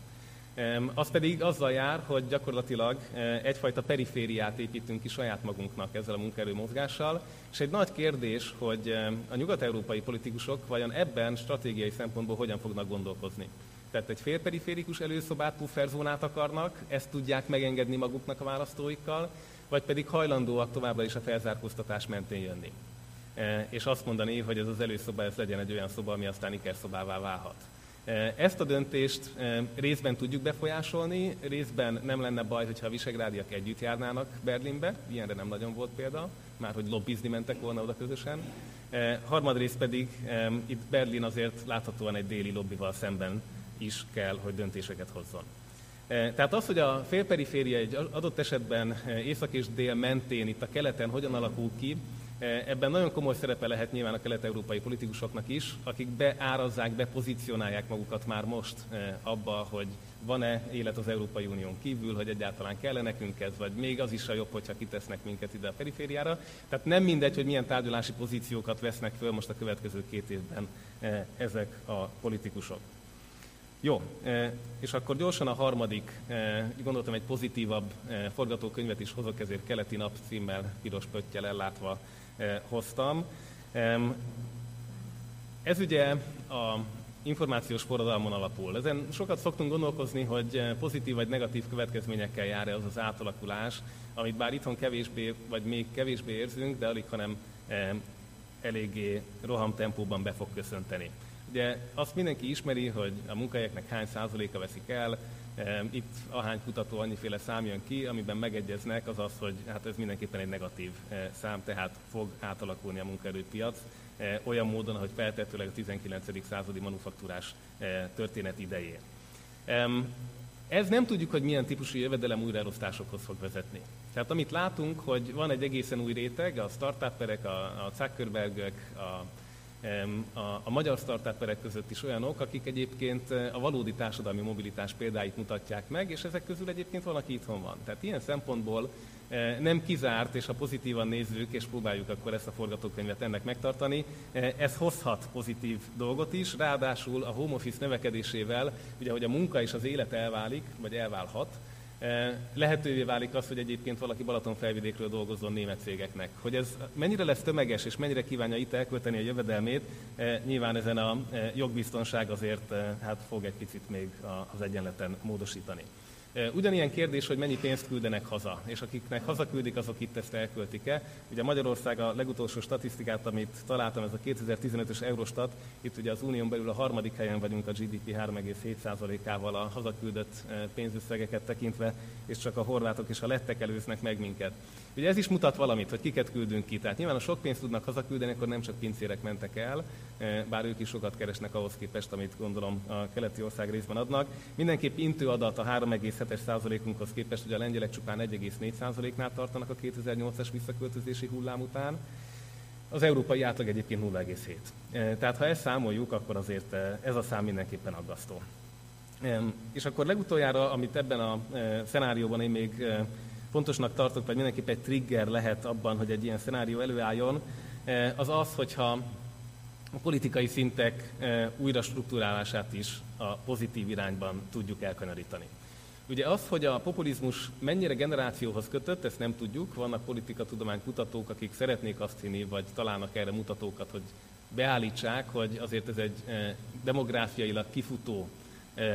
Az pedig azzal jár, hogy gyakorlatilag eh, egyfajta perifériát építünk ki saját magunknak ezzel a munkaerő mozgással, és egy nagy kérdés, hogy a nyugat-európai politikusok vajon ebben stratégiai szempontból hogyan fognak gondolkozni. Tehát egy félperiférikus előszobát, pufferzónát akarnak, ezt tudják megengedni maguknak a választóikkal, vagy pedig hajlandóak továbbra is a felzárkóztatás mentén jönni. Eh, és azt mondani, hogy ez az előszoba ez legyen egy olyan szoba, ami aztán ikerszobává válhat. Ezt a döntést részben tudjuk befolyásolni, részben nem lenne baj, hogyha a visegrádiak együtt járnának Berlinbe, ilyenre nem nagyon volt példa, már hogy lobbizni mentek volna oda közösen. Harmadrészt pedig itt Berlin azért láthatóan egy déli lobbival szemben is kell, hogy döntéseket hozzon. Tehát az, hogy a félperiféria egy adott esetben észak és dél mentén, itt a keleten hogyan alakul ki, Ebben nagyon komoly szerepe lehet nyilván a kelet-európai politikusoknak is, akik beárazzák, bepozícionálják magukat már most abba, hogy van-e élet az Európai Unión kívül, hogy egyáltalán kellene nekünk ez, vagy még az is a jobb, hogyha kitesznek minket ide a perifériára. Tehát nem mindegy, hogy milyen tárgyalási pozíciókat vesznek föl most a következő két évben ezek a politikusok. Jó, és akkor gyorsan a harmadik, gondoltam egy pozitívabb forgatókönyvet is hozok, ezért Keleti Nap címmel piros pöttyel ellátva hoztam. Ez ugye a információs forradalmon alapul. Ezen sokat szoktunk gondolkozni, hogy eh, pozitív vagy negatív következményekkel jár-e az az átalakulás, amit bár itthon kevésbé, vagy még kevésbé érzünk, de alig, hanem eléggé rohamtempóban be fog köszönteni. Ugye azt mindenki ismeri, hogy a munkahelyeknek hány százaléka veszik el, itt ahány kutató annyiféle szám jön ki, amiben megegyeznek, az az, hogy hát ez mindenképpen egy negatív eh, szám, tehát fog átalakulni a munkaerőpiac eh, olyan módon, hogy feltehetőleg a 19. századi manufaktúrás eh, történet idején. Ez nem tudjuk, hogy milyen típusú jövedelem újraelosztásokhoz fog vezetni. Tehát amit látunk, hogy van egy egészen új réteg, a startupperek, a, a Zuckerbergek, a a, magyar startuperek között is olyanok, akik egyébként eh, a valódi társadalmi mobilitás példáit mutatják meg, és ezek közül egyébként van, aki itthon van. Tehát ilyen szempontból eh, nem kizárt, és ha pozitívan nézzük, és próbáljuk akkor ezt a forgatókönyvet ennek megtartani, eh, ez hozhat pozitív dolgot is, ráadásul a home office növekedésével, ugye, hogy a munka és az élet elválik, vagy elválhat, lehetővé válik az, hogy egyébként valaki Balatonfelvidékről dolgozzon német cégeknek. Hogy ez mennyire lesz tömeges, és mennyire kívánja itt elkölteni a jövedelmét, nyilván ezen a jogbiztonság azért hát fog egy picit még az egyenleten módosítani. Ugyanilyen kérdés, hogy mennyi pénzt küldenek haza, és akiknek hazaküldik, azok itt ezt elköltik-e. Ugye Magyarország a legutolsó statisztikát, amit találtam, ez a 2015-ös Eurostat, itt ugye az unión belül a harmadik helyen vagyunk a GDP 3,7%-ával a hazaküldött pénzösszegeket tekintve, és csak a horvátok és a lettek előznek meg minket. Ugye ez is mutat valamit, hogy kiket küldünk ki. Tehát nyilván, ha sok pénzt tudnak hazaküldeni, akkor nem csak pincérek mentek el, eh, bár ők is sokat keresnek ahhoz képest, amit gondolom a keleti ország részben adnak. Mindenképp intő adat a 3,7-es százalékunkhoz képest, ugye a lengyelek csupán 1,4 százaléknál tartanak a 2008-as visszaköltözési hullám után. Az európai átlag egyébként 0,7. Eh, tehát ha ezt számoljuk, akkor azért eh, ez a szám mindenképpen aggasztó. És akkor legutoljára, amit ebben a szenárióban én még fontosnak tartok, vagy mindenképp egy trigger lehet abban, hogy egy ilyen szenárió előálljon, eh, az az, hogyha a politikai szintek eh, újra struktúrálását is a pozitív irányban tudjuk elkanyarítani. Ugye az, hogy a populizmus mennyire generációhoz kötött, ezt nem tudjuk. Vannak politikatudomány kutatók, akik szeretnék azt hinni, vagy találnak erre mutatókat, hogy beállítsák, hogy azért ez egy eh, demográfiailag kifutó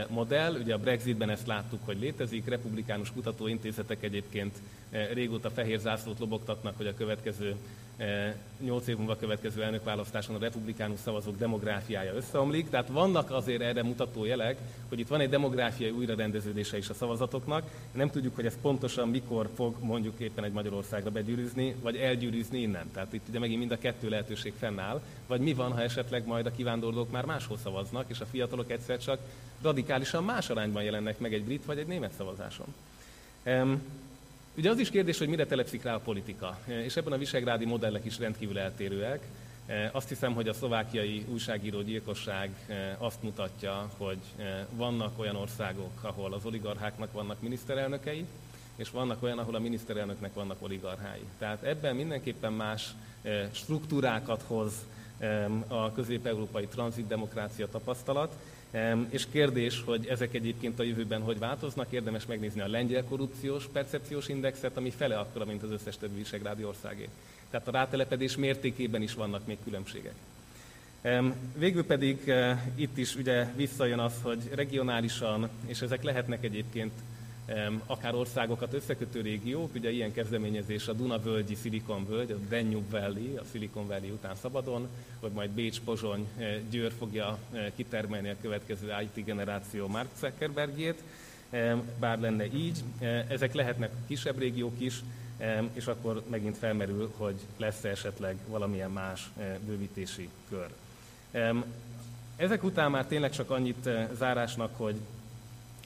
modell. Ugye a Brexitben ezt láttuk, hogy létezik. Republikánus kutatóintézetek egyébként eh, régóta fehér zászlót lobogtatnak, hogy a következő nyolc év múlva következő elnökválasztáson a republikánus szavazók demográfiája összeomlik. Tehát vannak azért erre mutató jelek, hogy itt van egy demográfiai újrarendeződése is a szavazatoknak. Nem tudjuk, hogy ez pontosan mikor fog mondjuk éppen egy Magyarországra begyűrűzni, vagy elgyűrűzni innen. Tehát itt ugye megint mind a kettő lehetőség fennáll. Vagy mi van, ha esetleg majd a kivándorlók már máshol szavaznak, és a fiatalok egyszer csak radikálisan más arányban jelennek meg egy brit vagy egy német szavazáson. Ugye az is kérdés, hogy mire telepszik rá a politika, és ebben a visegrádi modellek is rendkívül eltérőek. Azt hiszem, hogy a szlovákiai újságíró gyilkosság azt mutatja, hogy vannak olyan országok, ahol az oligarcháknak vannak miniszterelnökei, és vannak olyan, ahol a miniszterelnöknek vannak oligarchái. Tehát ebben mindenképpen más struktúrákat hoz a közép-európai tranzitdemokrácia tapasztalat, és kérdés, hogy ezek egyébként a jövőben hogy változnak, érdemes megnézni a lengyel korrupciós percepciós indexet, ami fele akkora, mint az összes többi visegrádi országé. Tehát a rátelepedés mértékében is vannak még különbségek. Végül pedig eh, itt is ugye visszajön az, hogy regionálisan, és ezek lehetnek egyébként akár országokat összekötő régiók, ugye ilyen kezdeményezés a Duna-völgyi Silicon völgy, a Danube Valley, a Silicon Valley után szabadon, vagy majd Bécs, Pozsony, eh, Győr fogja eh, kitermelni a következő IT generáció Mark Zuckerbergjét, bár lenne így. Eh, ezek lehetnek kisebb régiók is, és akkor megint felmerül, hogy lesz -e esetleg valamilyen más bővítési kör. Ezek után már tényleg csak annyit zárásnak, hogy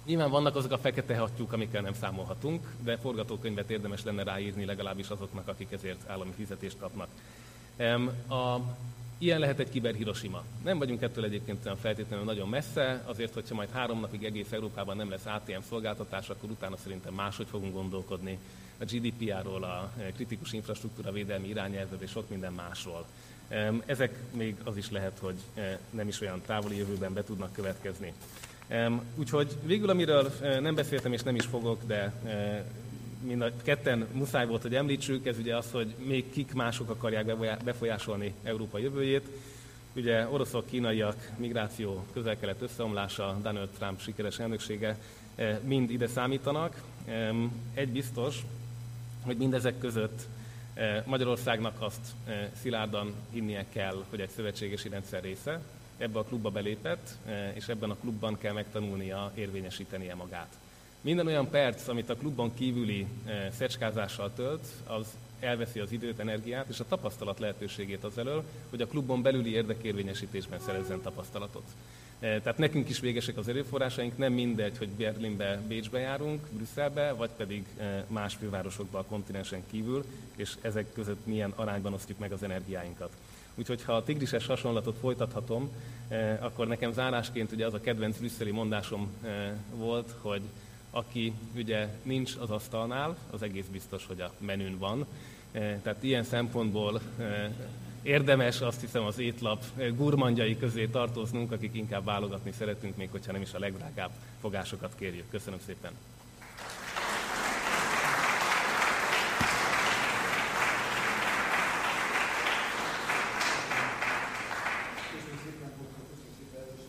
Nyilván vannak azok a fekete hattyúk, amikkel nem számolhatunk, de forgatókönyvet érdemes lenne ráírni legalábbis azoknak, akik ezért állami fizetést kapnak. A, ilyen lehet egy kiber. Nem vagyunk ettől egyébként olyan feltétlenül nagyon messze, azért, hogyha majd három napig egész Európában nem lesz ATM szolgáltatás, akkor utána szerintem máshogy fogunk gondolkodni a GDPR-ról, a kritikus infrastruktúra védelmi irányelvről és sok minden másról. Ezek még az is lehet, hogy eh, nem is olyan távoli jövőben be tudnak következni. Úgyhogy végül, amiről nem beszéltem és nem is fogok, de mind a ketten muszáj volt, hogy említsük, ez ugye az, hogy még kik mások akarják befolyásolni Európa jövőjét. Ugye oroszok, kínaiak, migráció, közel-kelet összeomlása, Donald Trump sikeres elnöksége mind ide számítanak. Egy biztos, hogy mindezek között Magyarországnak azt szilárdan hinnie kell, hogy egy szövetségesi rendszer része, ebbe a klubba belépett, e, és ebben a klubban kell megtanulnia érvényesítenie magát. Minden olyan perc, amit a klubban kívüli e, szecskázással tölt, az elveszi az időt, energiát és a tapasztalat lehetőségét az elől, hogy a klubban belüli érdekérvényesítésben szerezzen tapasztalatot. E, tehát nekünk is végesek az erőforrásaink, nem mindegy, hogy Berlinbe, Bécsbe járunk, Brüsszelbe, vagy pedig más fővárosokba a kontinensen kívül, és ezek között milyen arányban osztjuk meg az energiáinkat. Úgyhogy ha a tigrises hasonlatot folytathatom, eh, akkor nekem zárásként ugye az a kedvenc brüsszeli mondásom eh, volt, hogy aki ugye nincs az asztalnál, az egész biztos, hogy a menün van. Eh, tehát ilyen szempontból érdemes azt hiszem az étlap gurmandjai közé tartoznunk, akik inkább válogatni szeretünk, még hogyha nem is a legdrágább fogásokat kérjük. Köszönöm szépen!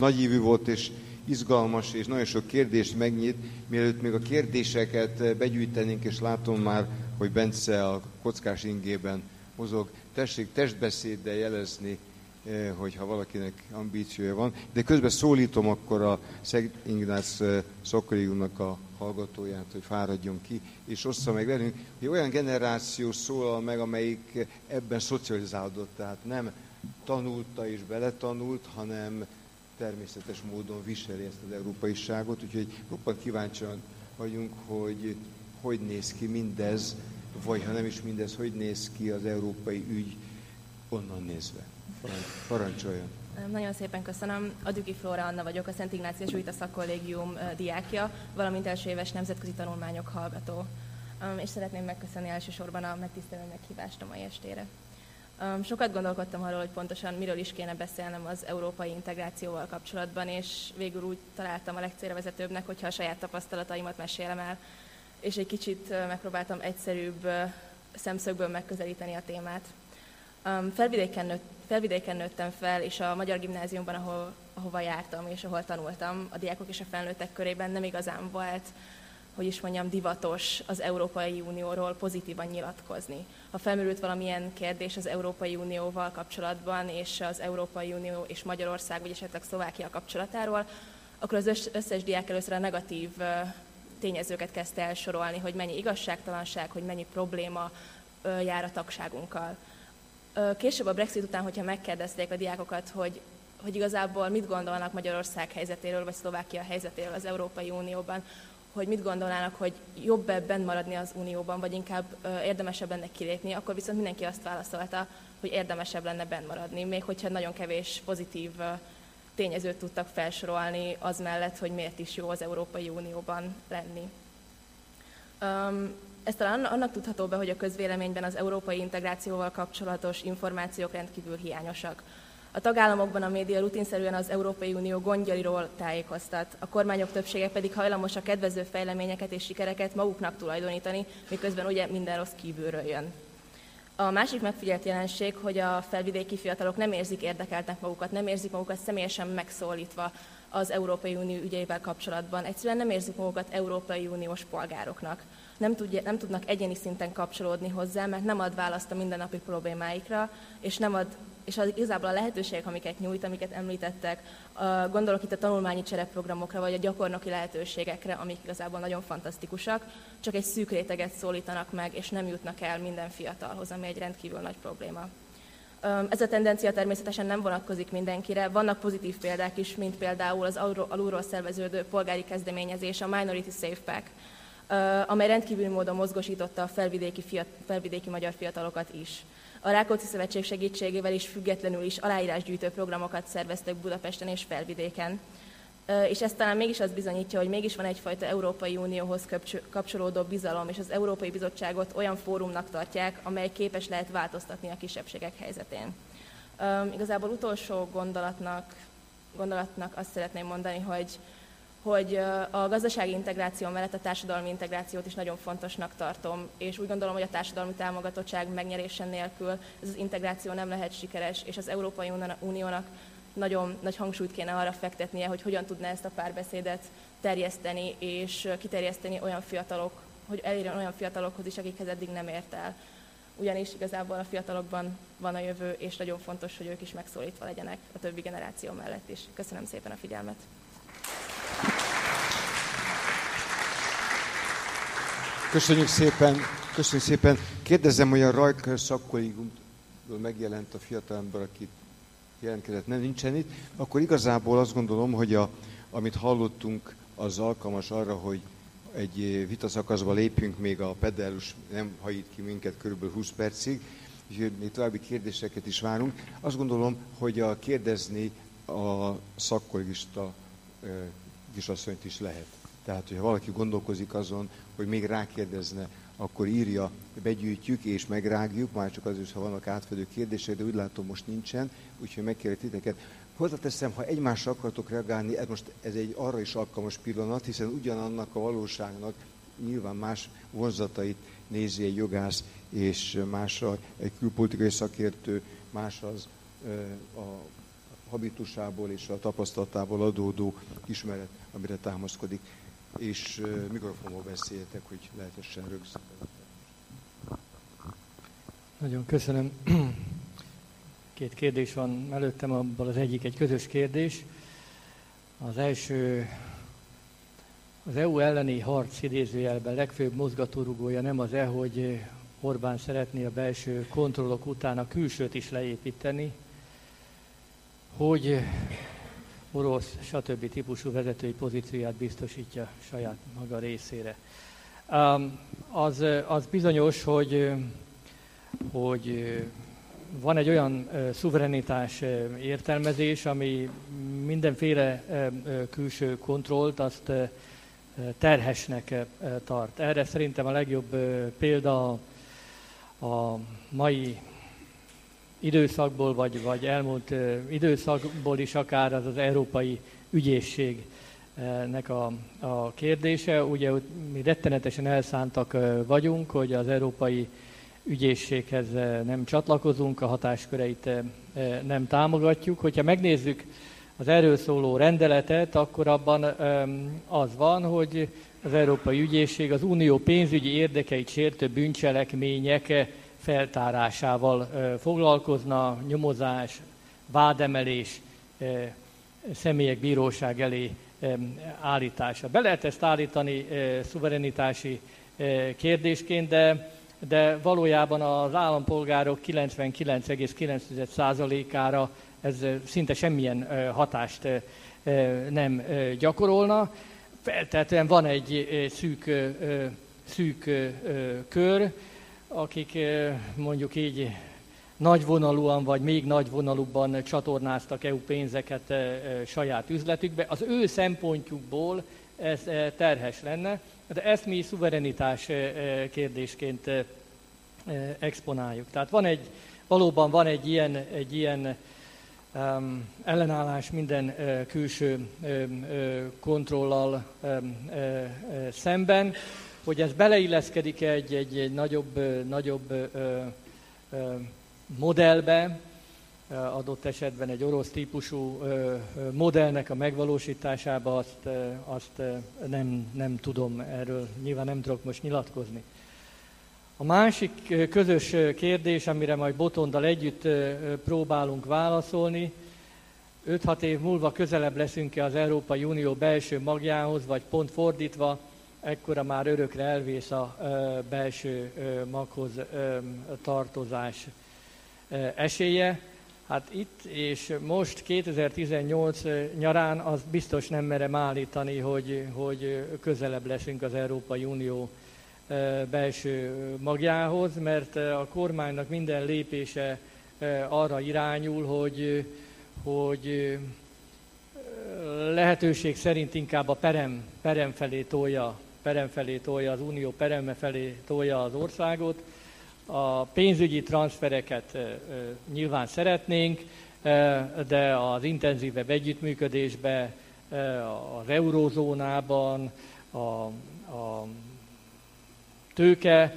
Nagyívű volt, és izgalmas, és nagyon sok kérdést megnyit. Mielőtt még a kérdéseket begyűjtenénk, és látom már, hogy Bence a kockás ingében mozog, tessék testbeszéddel jelezni, eh, hogyha valakinek ambíciója van. De közben szólítom akkor a Szeg Ignác eh, Szokoriunak a hallgatóját, hogy fáradjon ki, és ossza meg velünk, hogy olyan generáció szólal meg, amelyik ebben szocializálódott, tehát nem tanulta és beletanult, hanem természetes módon viseli ezt az európaiságot, úgyhogy roppant kíváncsian vagyunk, hogy hogy néz ki mindez, vagy ha nem is mindez, hogy néz ki az európai ügy onnan nézve. Parancsoljon! Nagyon szépen köszönöm. A Düki Flóra Anna vagyok, a Szent Ignácius Zsuita Szakkollégium diákja, valamint első éves nemzetközi tanulmányok hallgató. És szeretném megköszönni elsősorban a megtisztelő meghívást a mai estére. Sokat gondolkodtam arról, hogy pontosan miről is kéne beszélnem az európai integrációval kapcsolatban, és végül úgy találtam a legcélra vezetőbbnek, hogyha a saját tapasztalataimat mesélem el, és egy kicsit megpróbáltam egyszerűbb szemszögből megközelíteni a témát. Felvidéken, nőtt, felvidéken nőttem fel, és a Magyar Gimnáziumban, ahol, ahova jártam és ahol tanultam, a diákok és a felnőttek körében nem igazán volt hogy is mondjam, divatos az Európai Unióról pozitívan nyilatkozni. Ha felmerült valamilyen kérdés az Európai Unióval kapcsolatban, és az Európai Unió és Magyarország, vagy esetleg Szlovákia kapcsolatáról, akkor az összes diák először a negatív tényezőket kezdte elsorolni, hogy mennyi igazságtalanság, hogy mennyi probléma jár a tagságunkkal. Később a Brexit után, hogyha megkérdezték a diákokat, hogy hogy igazából mit gondolnak Magyarország helyzetéről, vagy Szlovákia helyzetéről az Európai Unióban, hogy mit gondolnának, hogy jobb ebben maradni az Unióban, vagy inkább érdemesebb lenne kilépni, akkor viszont mindenki azt válaszolta, hogy érdemesebb lenne benn maradni, még hogyha nagyon kevés pozitív tényezőt tudtak felsorolni az mellett, hogy miért is jó az Európai Unióban lenni. Ez talán annak tudható be, hogy a közvéleményben az európai integrációval kapcsolatos információk rendkívül hiányosak. A tagállamokban a média rutinszerűen az Európai Unió gondjairól tájékoztat, a kormányok többsége pedig hajlamos a kedvező fejleményeket és sikereket maguknak tulajdonítani, miközben ugye minden rossz kívülről jön. A másik megfigyelt jelenség, hogy a felvidéki fiatalok nem érzik érdekeltnek magukat, nem érzik magukat személyesen megszólítva az Európai Unió ügyeivel kapcsolatban. Egyszerűen nem érzik magukat Európai Uniós polgároknak. Nem, tudja, nem tudnak egyéni szinten kapcsolódni hozzá, mert nem ad választ a mindennapi problémáikra, és nem ad és az igazából a lehetőségek, amiket nyújt, amiket említettek, gondolok itt a tanulmányi csereprogramokra, vagy a gyakornoki lehetőségekre, amik igazából nagyon fantasztikusak, csak egy szűk réteget szólítanak meg, és nem jutnak el minden fiatalhoz, ami egy rendkívül nagy probléma. Ez a tendencia természetesen nem vonatkozik mindenkire. Vannak pozitív példák is, mint például az alulról szerveződő polgári kezdeményezés, a Minority Safe Pack, amely rendkívüli módon mozgosította a felvidéki, fiat, felvidéki magyar fiatalokat is. A Rákóczi Szövetség segítségével is függetlenül is aláírásgyűjtő programokat szerveztek Budapesten és Felvidéken. És ez talán mégis azt bizonyítja, hogy mégis van egyfajta Európai Unióhoz kapcsolódó bizalom, és az Európai Bizottságot olyan fórumnak tartják, amely képes lehet változtatni a kisebbségek helyzetén. Igazából utolsó gondolatnak, gondolatnak azt szeretném mondani, hogy hogy a gazdasági integráció mellett a társadalmi integrációt is nagyon fontosnak tartom, és úgy gondolom, hogy a társadalmi támogatottság megnyerése nélkül ez az integráció nem lehet sikeres, és az Európai Uniónak nagyon nagy hangsúlyt kéne arra fektetnie, hogy hogyan tudná ezt a párbeszédet terjeszteni, és kiterjeszteni olyan fiatalok, hogy elérjen olyan fiatalokhoz is, akikhez eddig nem ért el. Ugyanis igazából a fiatalokban van a jövő, és nagyon fontos, hogy ők is megszólítva legyenek a többi generáció mellett is. Köszönöm szépen a figyelmet! Köszönjük szépen, köszönjük szépen. Kérdezem, hogy a Rajker szakkollégiumtól megjelent a fiatalember, aki jelentkezett, nem nincsen itt, akkor igazából azt gondolom, hogy a, amit hallottunk, az alkalmas arra, hogy egy vitaszakaszba lépjünk, még a pedellus nem hajít ki minket körülbelül 20 percig, úgyhogy még további kérdéseket is várunk. Azt gondolom, hogy a kérdezni a szakkolégista kisasszonyt is lehet. Tehát, hogyha valaki gondolkozik azon, hogy még rákérdezne, akkor írja, begyűjtjük és megrágjuk, már csak azért, ha vannak átfedő kérdések, de úgy látom most nincsen, úgyhogy megkérek titeket. Hozzáteszem, ha egymásra akartok reagálni, ez most ez egy arra is alkalmas pillanat, hiszen ugyanannak a valóságnak nyilván más vonzatait nézi egy jogász, és másra egy külpolitikai szakértő, más az a habitusából és a tapasztalatából adódó ismeret, amire támaszkodik és mikrofonból beszéljetek, hogy lehetessen rögzíteni. Nagyon köszönöm. Két kérdés van előttem, abban az egyik egy közös kérdés. Az első, az EU elleni harc idézőjelben legfőbb mozgatórugója nem az-e, hogy Orbán szeretné a belső kontrollok után a külsőt is leépíteni, hogy orosz, stb. típusú vezetői pozícióját biztosítja saját maga részére. Az, az bizonyos, hogy, hogy van egy olyan szuverenitás értelmezés, ami mindenféle külső kontrollt azt terhesnek tart. Erre szerintem a legjobb példa a mai időszakból, vagy, vagy elmúlt időszakból is akár az az európai ügyészségnek a, a kérdése. Ugye mi rettenetesen elszántak vagyunk, hogy az európai ügyészséghez nem csatlakozunk, a hatásköreit nem támogatjuk. Hogyha megnézzük az erről szóló rendeletet, akkor abban az van, hogy az Európai Ügyészség az unió pénzügyi érdekeit sértő bűncselekmények feltárásával foglalkozna, nyomozás, vádemelés, személyek bíróság elé állítása. Be lehet ezt állítani szuverenitási kérdésként, de, de valójában az állampolgárok 99,9%-ára ez szinte semmilyen hatást nem gyakorolna. Feltehetően van egy szűk, szűk kör, akik mondjuk így nagyvonalúan vagy még nagyvonalúbban csatornáztak EU pénzeket saját üzletükbe. Az ő szempontjukból ez terhes lenne, de ezt mi szuverenitás kérdésként exponáljuk. Tehát van egy, valóban van egy ilyen, egy ilyen um, ellenállás minden uh, külső um, kontrollal um, uh, szemben, hogy ez beleilleszkedik egy, egy, egy nagyobb, nagyobb uh, uh, modellbe, adott esetben egy orosz típusú modellnek a megvalósításába, azt, azt nem, nem tudom erről, nyilván nem tudok most nyilatkozni. A másik közös kérdés, amire majd Botondal együtt próbálunk válaszolni, 5-6 év múlva közelebb leszünk-e az Európai Unió belső magjához, vagy pont fordítva, ekkora már örökre elvész a belső maghoz tartozás esélye. Hát itt és most 2018 nyarán az biztos nem merem állítani, hogy, hogy közelebb leszünk az Európai Unió belső magjához, mert a kormánynak minden lépése arra irányul, hogy, hogy lehetőség szerint inkább a perem, perem felé tolja, perem felé tolja az unió pereme felé tolja az országot. A pénzügyi transfereket nyilván szeretnénk, de az intenzívebb együttműködésbe az eurózónában, a, a tőke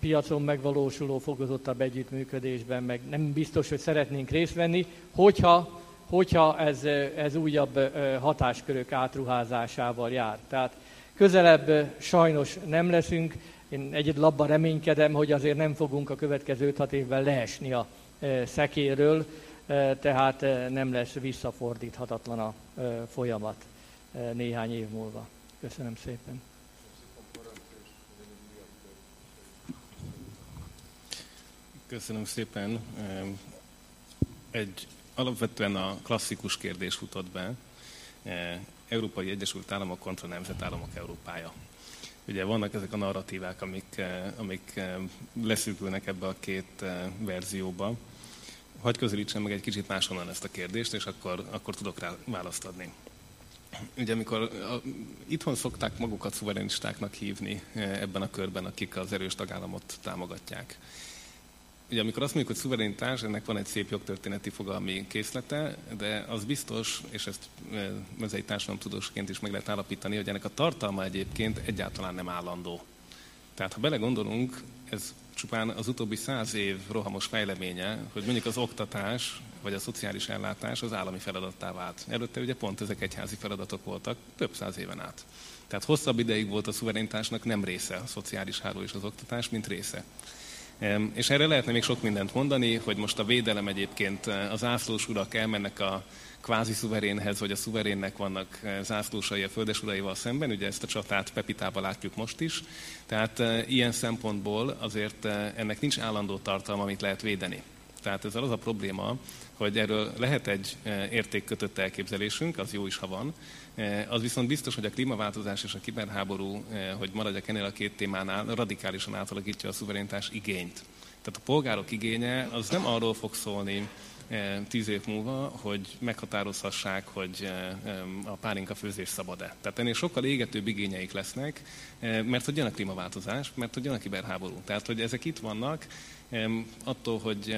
piacon megvalósuló fokozottabb együttműködésben, meg nem biztos, hogy szeretnénk részt venni, hogyha, hogyha ez, ez újabb hatáskörök átruházásával jár. Tehát közelebb sajnos nem leszünk, én egyedül abban reménykedem, hogy azért nem fogunk a következő 5 évvel leesni a szekéről, tehát nem lesz visszafordíthatatlan a folyamat néhány év múlva. Köszönöm szépen. Köszönöm szépen. Egy alapvetően a klasszikus kérdés futott be. Európai Egyesült Államok kontra Nemzetállamok Európája. Ugye vannak ezek a narratívák, amik, amik leszűkülnek ebbe a két verzióba. Hagy közelítsem meg egy kicsit máshonnan ezt a kérdést, és akkor, akkor tudok rá választ adni. Ugye amikor a, itthon szokták magukat szuverenistáknak hívni ebben a körben, akik az erős tagállamot támogatják ugye amikor azt mondjuk, hogy szuverenitás, ennek van egy szép jogtörténeti fogalmi készlete, de az biztos, és ezt e, mezei társadalomtudósként is meg lehet állapítani, hogy ennek a tartalma egyébként egyáltalán nem állandó. Tehát ha belegondolunk, ez csupán az utóbbi száz év rohamos fejleménye, hogy mondjuk az oktatás vagy a szociális ellátás az állami feladattá vált. Előtte ugye pont ezek egyházi feladatok voltak, több száz éven át. Tehát hosszabb ideig volt a szuverenitásnak nem része a szociális háló és az oktatás, mint része. És erre lehetne még sok mindent mondani, hogy most a védelem egyébként eh, az ászlós urak elmennek a kvázi szuverénhez, vagy a szuverénnek vannak eh, zászlósai a földesuraival szemben, ugye ezt a csatát Pepitába látjuk most is. Tehát e, ilyen szempontból azért ennek nincs állandó tartalma, amit lehet védeni. Tehát ezzel az a probléma, hogy erről lehet egy értékkötött elképzelésünk, az jó is, ha van, az viszont biztos, hogy a klímaváltozás és a kiberháború, hogy maradjak ennél a két témánál, radikálisan átalakítja a szuverenitás igényt. Tehát a polgárok igénye az nem arról fog szólni, tíz év múlva, hogy meghatározhassák, hogy a pálinka főzés szabad-e. Tehát ennél sokkal égetőbb igényeik lesznek, mert hogy jön a klímaváltozás, mert hogy jön a kiberháború. Tehát, hogy ezek itt vannak, attól, hogy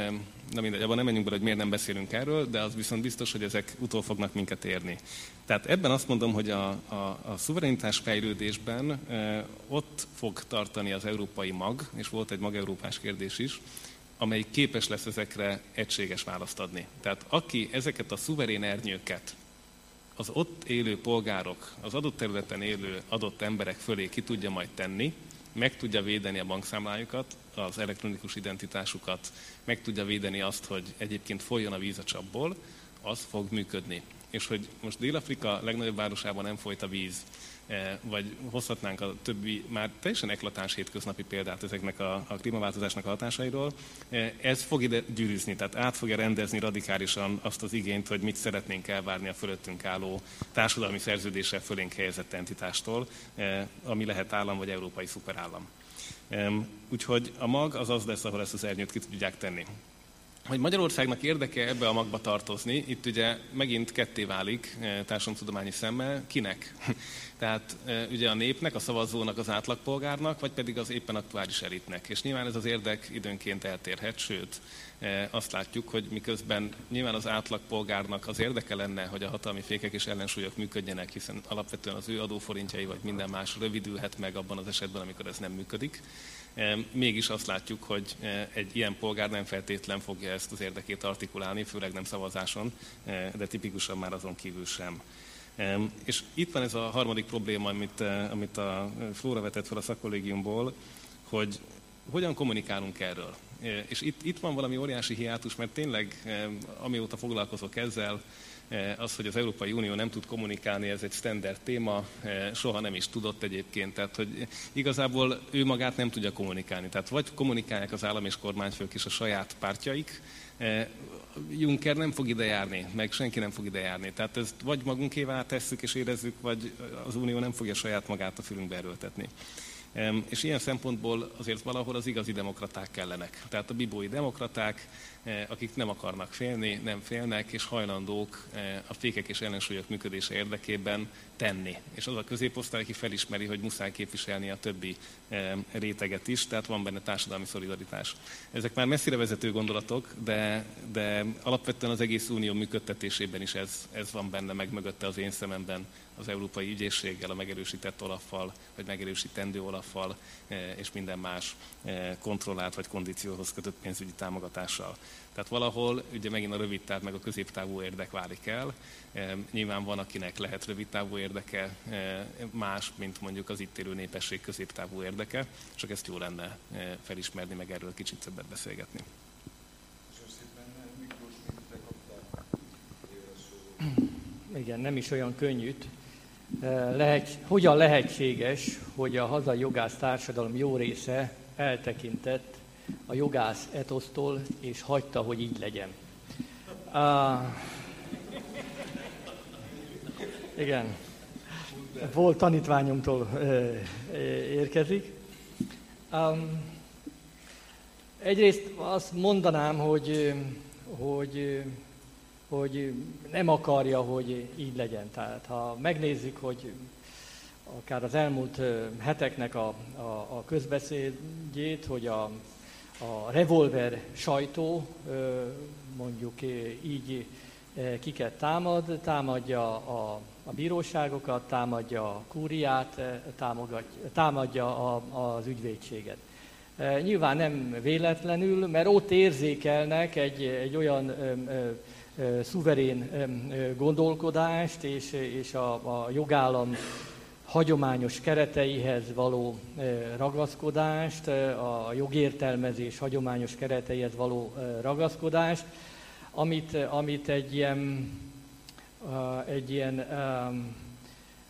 na mindegy, abban nem menjünk bele, hogy miért nem beszélünk erről, de az viszont biztos, hogy ezek utol fognak minket érni. Tehát ebben azt mondom, hogy a, a, a szuverenitás fejlődésben e, ott fog tartani az európai mag, és volt egy mag-európás kérdés is, amely képes lesz ezekre egységes választ adni. Tehát aki ezeket a szuverén ernyőket az ott élő polgárok, az adott területen élő adott emberek fölé ki tudja majd tenni, meg tudja védeni a bankszámlájukat, az elektronikus identitásukat, meg tudja védeni azt, hogy egyébként folyjon a víz a csapból, az fog működni. És hogy most Dél-Afrika legnagyobb városában nem folyt a víz, Eh, vagy hozhatnánk a többi már teljesen eklatáns hétköznapi példát ezeknek a, a klímaváltozásnak a hatásairól. Eh, ez fog ide gyűrűzni, tehát át fogja rendezni radikálisan azt az igényt, hogy mit szeretnénk elvárni a fölöttünk álló társadalmi szerződéssel fölénk helyezett entitástól, eh, ami lehet állam vagy európai szuperállam. Úgyhogy a mag az az lesz, ahol ezt az ernyőt ki tudják tenni hogy Magyarországnak érdeke ebbe a magba tartozni, itt ugye megint ketté válik eh, társadalomtudományi szemmel, kinek? Tehát eh, ugye a népnek, a szavazónak, az átlagpolgárnak, vagy pedig az éppen aktuális elitnek. És nyilván ez az érdek időnként eltérhet, sőt, eh, azt látjuk, hogy miközben nyilván az átlagpolgárnak az érdeke lenne, hogy a hatalmi fékek és ellensúlyok működjenek, hiszen alapvetően az ő adóforintjai vagy minden más rövidülhet meg abban az esetben, amikor ez nem működik mégis azt látjuk, hogy e, egy ilyen polgár nem feltétlen fogja ezt az érdekét artikulálni, főleg nem szavazáson, e, de tipikusan már azon kívül sem. És itt van ez a harmadik probléma, amit, amit a Flóra vetett fel a szakkollégiumból, hogy hogyan kommunikálunk erről. És itt, itt van valami óriási hiátus, mert tényleg amióta foglalkozok ezzel, Eh, az, hogy az Európai Unió nem tud kommunikálni, ez egy standard téma, eh, soha nem is tudott egyébként. Tehát, hogy igazából ő magát nem tudja kommunikálni. Tehát vagy kommunikálják az állam és kormányfők is a saját pártjaik, eh, Juncker nem fog ide járni, meg senki nem fog ide járni. Tehát ezt vagy magunkévá tesszük és érezzük, vagy az Unió nem fogja saját magát a fülünkbe erőltetni. És ilyen szempontból azért valahol az igazi demokraták kellenek. Tehát a bibói demokraták, eh, akik nem akarnak félni, nem félnek, és hajlandók eh, a fékek és ellensúlyok működése érdekében tenni. És az a középosztály, aki felismeri, hogy muszáj képviselni a többi réteget is, tehát van benne társadalmi szolidaritás. Ezek már messzire vezető gondolatok, de, de alapvetően az egész unió működtetésében is ez, ez van benne, meg mögötte az én szememben az Európai Ügyészséggel, a megerősített olaffal, vagy megerősítendő olaffal, eh, és minden más eh, kontrollált vagy kondícióhoz kötött pénzügyi támogatással. Tehát valahol ugye megint a rövid táv meg a középtávú érdek válik el. Eh, nyilván van, akinek lehet rövid távú érdeke, más, mint mondjuk az itt élő népesség középtávú érdeke, csak ezt jó lenne felismerni, meg erről kicsit többet beszélgetni. Igen, nem is olyan könnyűt lehet, hogyan lehetséges, hogy a hazai jogász társadalom jó része eltekintett a jogász etosztól, és hagyta, hogy így legyen. Uh, igen. Volt tanítványomtól uh, érkezik. Um, egyrészt azt mondanám, hogy, hogy hogy nem akarja, hogy így legyen. Tehát ha megnézzük, hogy akár az elmúlt heteknek a, a, a közbeszédjét, hogy a, a revolver sajtó mondjuk így kiket támad, támadja a, a bíróságokat, támadja a kúriát, támadja a, az ügyvédséget. Nyilván nem véletlenül, mert ott érzékelnek egy, egy olyan szuverén gondolkodást és, és a, a jogállam hagyományos kereteihez való ragaszkodást, a jogértelmezés hagyományos kereteihez való ragaszkodást, amit, amit egy ilyen, egy ilyen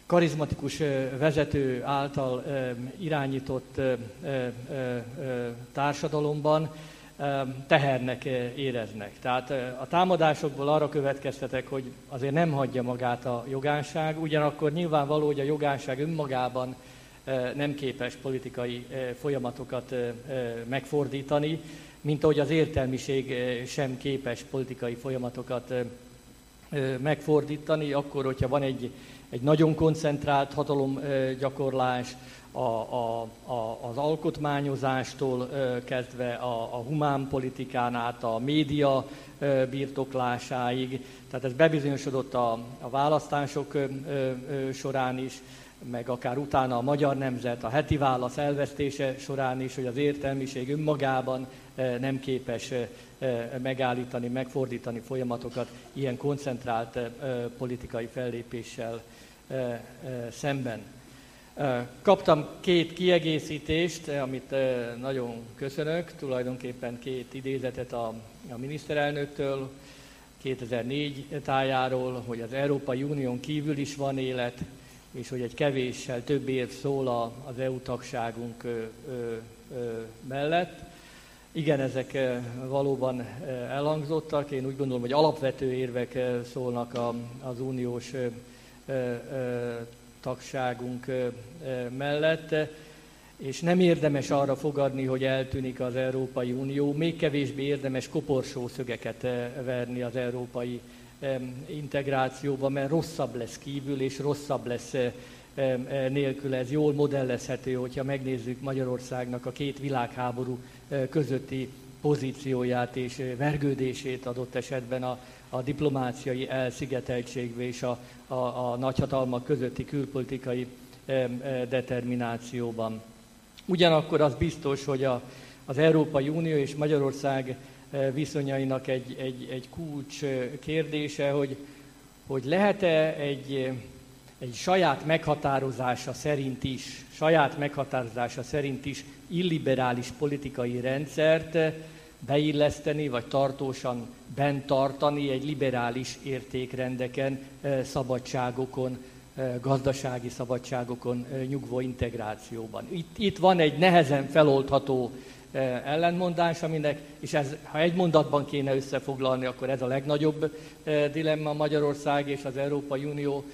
karizmatikus vezető által irányított társadalomban tehernek éreznek. Tehát a támadásokból arra következtetek, hogy azért nem hagyja magát a jogánság, ugyanakkor nyilvánvaló, hogy a jogánság önmagában nem képes politikai folyamatokat megfordítani, mint ahogy az értelmiség sem képes politikai folyamatokat megfordítani, akkor, hogyha van egy, egy nagyon koncentrált hatalomgyakorlás, a, a, a, az alkotmányozástól kezdve a, a humán politikán át a média birtoklásáig. Tehát ez bebizonyosodott a, a választások során is, meg akár utána a magyar nemzet, a heti válasz elvesztése során is, hogy az értelmiség önmagában nem képes megállítani, megfordítani folyamatokat ilyen koncentrált politikai fellépéssel szemben. Kaptam két kiegészítést, amit nagyon köszönök, tulajdonképpen két idézetet a, a miniszterelnöktől, 2004 tájáról, hogy az Európai Unión kívül is van élet, és hogy egy kevéssel több év szól az EU tagságunk mellett. Igen, ezek valóban elhangzottak. Én úgy gondolom, hogy alapvető érvek szólnak az uniós tagságunk mellett, és nem érdemes arra fogadni, hogy eltűnik az Európai Unió, még kevésbé érdemes koporsó szögeket verni az európai integrációba, mert rosszabb lesz kívül, és rosszabb lesz nélkül. Ez jól modellezhető, hogyha megnézzük Magyarországnak a két világháború közötti pozícióját és vergődését adott esetben a, a diplomáciai elszigeteltségbe és a, a, a nagyhatalmak közötti külpolitikai determinációban. Ugyanakkor az biztos, hogy a, az Európai Unió és Magyarország viszonyainak egy, egy, egy kulcs kérdése, hogy, hogy lehet-e egy, egy saját meghatározása szerint is, saját meghatározása szerint is illiberális politikai rendszert beilleszteni, vagy tartósan bent tartani egy liberális értékrendeken, szabadságokon, gazdasági szabadságokon nyugvó integrációban. Itt, itt van egy nehezen feloldható ellentmondás, aminek, és ez, ha egy mondatban kéne összefoglalni, akkor ez a legnagyobb dilemma Magyarország és az Európai Unió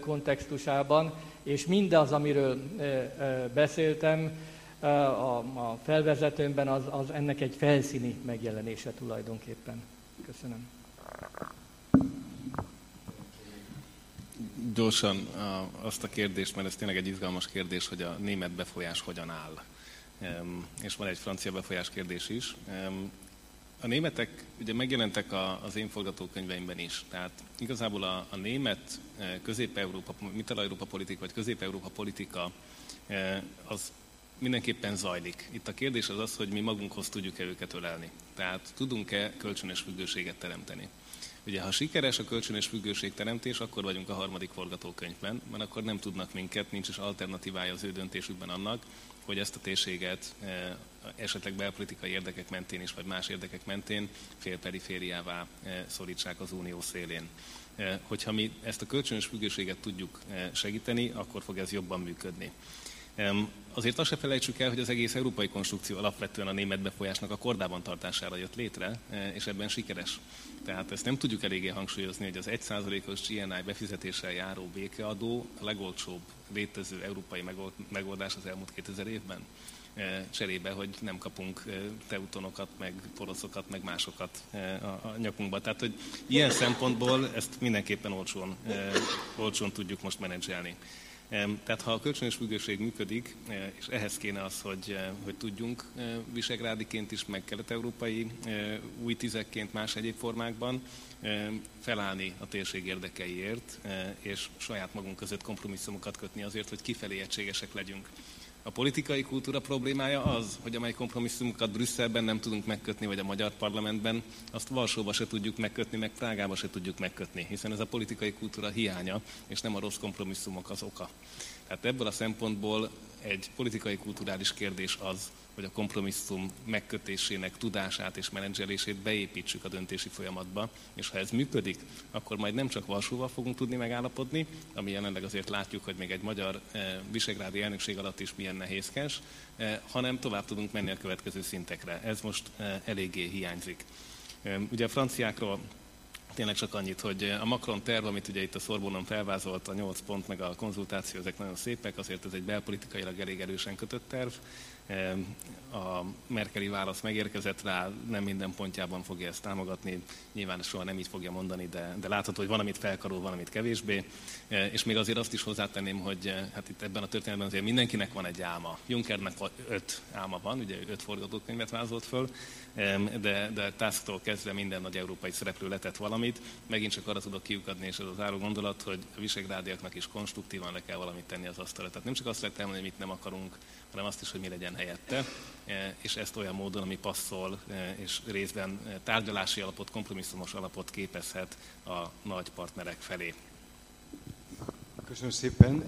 kontextusában, és mindaz, amiről beszéltem a, a felvezetőmben, az, az ennek egy felszíni megjelenése tulajdonképpen. Köszönöm. Gyorsan azt a kérdést, mert ez tényleg egy izgalmas kérdés, hogy a német befolyás hogyan áll. És van egy francia befolyás kérdés is. A németek ugye megjelentek az én forgatókönyveimben is, tehát igazából a, a német közép-európa, mitel-európa politika, vagy közép-európa politika az mindenképpen zajlik. Itt a kérdés az az, hogy mi magunkhoz tudjuk-e őket ölelni. Tehát tudunk-e kölcsönös függőséget teremteni. Ugye, ha sikeres a kölcsönös függőség teremtés, akkor vagyunk a harmadik forgatókönyvben, mert akkor nem tudnak minket, nincs is alternatívája az ő döntésükben annak, hogy ezt a térséget eh, esetleg belpolitikai érdekek mentén is, vagy más érdekek mentén félperifériává eh, szorítsák az unió szélén. Eh, hogyha mi ezt a kölcsönös függőséget tudjuk segíteni, akkor fog ez jobban működni. Azért azt se felejtsük el, hogy az egész európai konstrukció alapvetően a német befolyásnak a kordában tartására jött létre, és ebben sikeres. Tehát ezt nem tudjuk eléggé hangsúlyozni, hogy az 1%-os GNI befizetéssel járó békeadó a legolcsóbb létező európai megoldás az elmúlt 2000 évben cserébe, hogy nem kapunk teutonokat, meg poroszokat, meg másokat a, a nyakunkba. Tehát, hogy ilyen szempontból ezt mindenképpen olcsón, olcsón tudjuk most menedzselni. Tehát ha a kölcsönös függőség működik, e, és ehhez kéne az, hogy, e, hogy tudjunk e, visegrádiként is, meg kelet-európai új tizekként más egyéb formákban felállni a térség érdekeiért, és saját magunk között kompromisszumokat kötni azért, hogy kifelé egységesek legyünk. A politikai kultúra problémája az, hogy amely kompromisszumokat Brüsszelben nem tudunk megkötni, vagy a magyar parlamentben, azt Varsóba se tudjuk megkötni, meg Prágába se tudjuk megkötni, hiszen ez a politikai kultúra hiánya, és nem a rossz kompromisszumok az oka. Tehát ebből a szempontból egy politikai kulturális kérdés az, hogy a kompromisszum megkötésének tudását és menedzselését beépítsük a döntési folyamatba, és ha ez működik, akkor majd nem csak Varsóval fogunk tudni megállapodni, ami jelenleg azért látjuk, hogy még egy magyar eh, visegrádi elnökség alatt is milyen nehézkes, eh, hanem tovább tudunk menni a következő szintekre. Ez most eh, eléggé hiányzik. Ugye a franciákról Tényleg csak annyit, hogy a Macron terv, amit ugye itt a Szorbonon felvázolt, a 8 pont, meg a konzultáció, ezek nagyon szépek, azért ez egy belpolitikailag elég erősen kötött terv. A Merkeli válasz megérkezett rá, nem minden pontjában fogja ezt támogatni, nyilván soha nem így fogja mondani, de, de látható, hogy van, amit felkarol, van, amit kevésbé. És még azért azt is hozzátenném, hogy hát itt ebben a történetben azért mindenkinek van egy álma. Junckernek öt álma van, ugye öt forgatókönyvet vázolt föl, de, de Tusk-tól kezdve minden nagy európai szereplő letett valamit. Megint csak arra tudok kiukadni, és ez az áró gondolat, hogy a visegrádiaknak is konstruktívan le kell valamit tenni az asztalra. Tehát nem csak azt lehet elmondani, hogy mit nem akarunk, hanem azt is, hogy mi legyen helyette, e, és ezt olyan módon, ami passzol, e, és részben tárgyalási alapot, kompromisszumos alapot képezhet a nagy partnerek felé. Köszönöm szépen.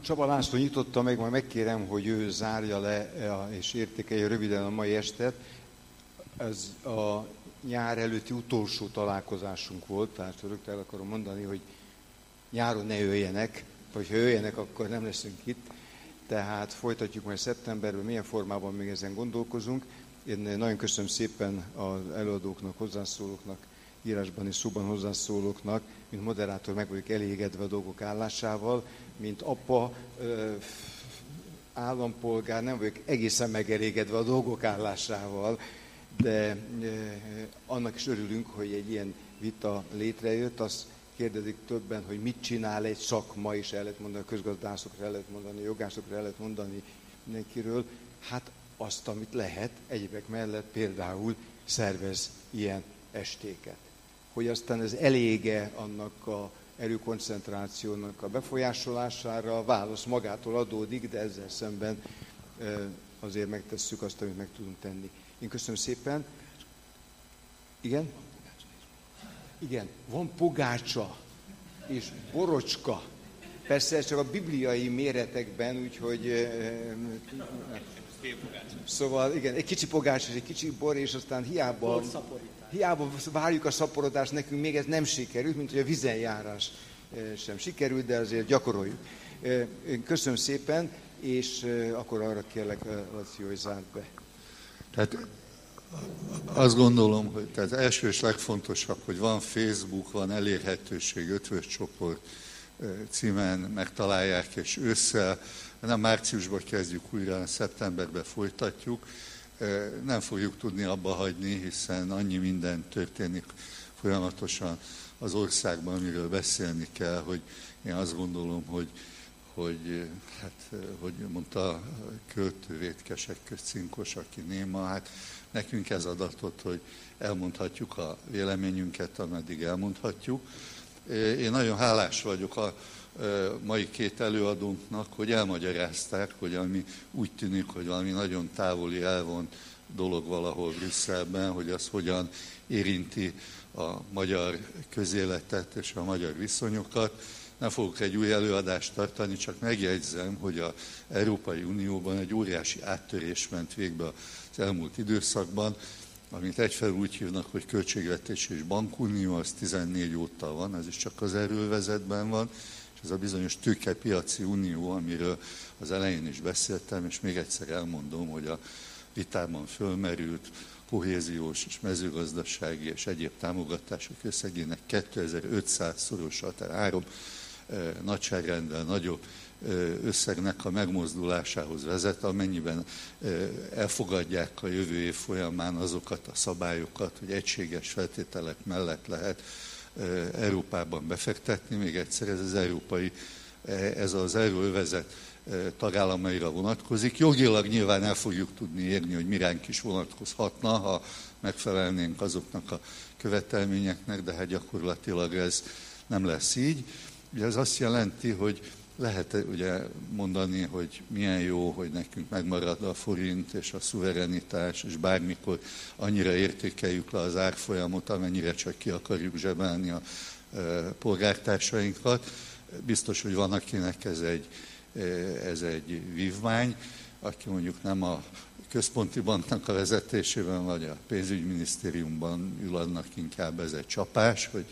Csaba László nyitotta meg, majd megkérem, hogy ő zárja le e, és értékelje röviden a mai estet. Ez a nyár előtti utolsó találkozásunk volt, tehát rögtön el akarom mondani, hogy nyáron ne jöjjenek, vagy ha jöjjenek, akkor nem leszünk itt. Tehát folytatjuk majd szeptemberben, milyen formában még ezen gondolkozunk. Én nagyon köszönöm szépen az előadóknak, hozzászólóknak, írásban és szóban hozzászólóknak, mint moderátor meg vagyok elégedve a dolgok állásával, mint apa, állampolgár nem vagyok egészen megelégedve a dolgok állásával, de annak is örülünk, hogy egy ilyen vita létrejött. Azt kérdezik többen, hogy mit csinál egy szakma, és el lehet mondani, közgazdászokra el lehet mondani, jogászokra el lehet mondani mindenkiről. Hát azt, amit lehet, egyébek mellett például szervez ilyen estéket. Hogy aztán ez elége annak a erőkoncentrációnak a befolyásolására, a válasz magától adódik, de ezzel szemben azért megtesszük azt, amit meg tudunk tenni. Én köszönöm szépen. Igen? Igen, van pogácsa és borocska. Persze ez csak a bibliai méretekben, úgyhogy... Szóval igen, egy kicsi pogács és egy kicsi bor, és aztán hiába, hiába várjuk a szaporodást, nekünk még ez nem sikerült, mint hogy a vizenjárás sem sikerült, de azért gyakoroljuk. Köszönöm szépen, és akkor arra kérlek, Laci, hogy zárd be. Tehát azt gondolom, hogy tehát első és legfontosabb, hogy van Facebook, van elérhetőség, ötvös csoport címen megtalálják, és ősszel, nem márciusban kezdjük újra, szeptemberben folytatjuk. Nem fogjuk tudni abba hagyni, hiszen annyi minden történik folyamatosan az országban, amiről beszélni kell, hogy én azt gondolom, hogy hogy, hát, hogy mondta költő vétkesek cinkos, aki néma, hát nekünk ez adatot, hogy elmondhatjuk a véleményünket, ameddig elmondhatjuk. Én nagyon hálás vagyok a mai két előadónknak, hogy elmagyarázták, hogy ami úgy tűnik, hogy valami nagyon távoli elvont dolog valahol Brüsszelben, hogy az hogyan érinti a magyar közéletet és a magyar viszonyokat nem fogok egy új előadást tartani, csak megjegyzem, hogy az Európai Unióban egy óriási áttörés ment végbe az elmúlt időszakban, amit egyfelől úgy hívnak, hogy költségvetés és bankunió, az 14 óta van, ez is csak az erővezetben van, és ez a bizonyos tőkepiaci unió, amiről az elején is beszéltem, és még egyszer elmondom, hogy a vitában fölmerült kohéziós és mezőgazdasági és egyéb támogatások összegének 2500 szorosa, tehát 3 nagyságrendben nagyobb összegnek a megmozdulásához vezet, amennyiben elfogadják a jövő év folyamán azokat a szabályokat, hogy egységes feltételek mellett lehet Európában befektetni. Még egyszer ez az európai, e, ez az euróövezet tagállamaira vonatkozik. Jogilag nyilván el fogjuk tudni érni, hogy miránk is vonatkozhatna, ha megfelelnénk azoknak a követelményeknek, de hát gyakorlatilag ez nem lesz így. Ugye ez azt jelenti, hogy lehet ugye mondani, hogy milyen jó, hogy nekünk megmarad a forint és a szuverenitás, és bármikor annyira értékeljük le az árfolyamot, amennyire csak ki akarjuk zsebelni a e, polgártársainkat. Biztos, hogy van, akinek ez egy, e, ez egy vívmány, aki mondjuk nem a központi banknak a vezetésében, vagy a pénzügyminisztériumban ül annak inkább ez egy csapás, hogy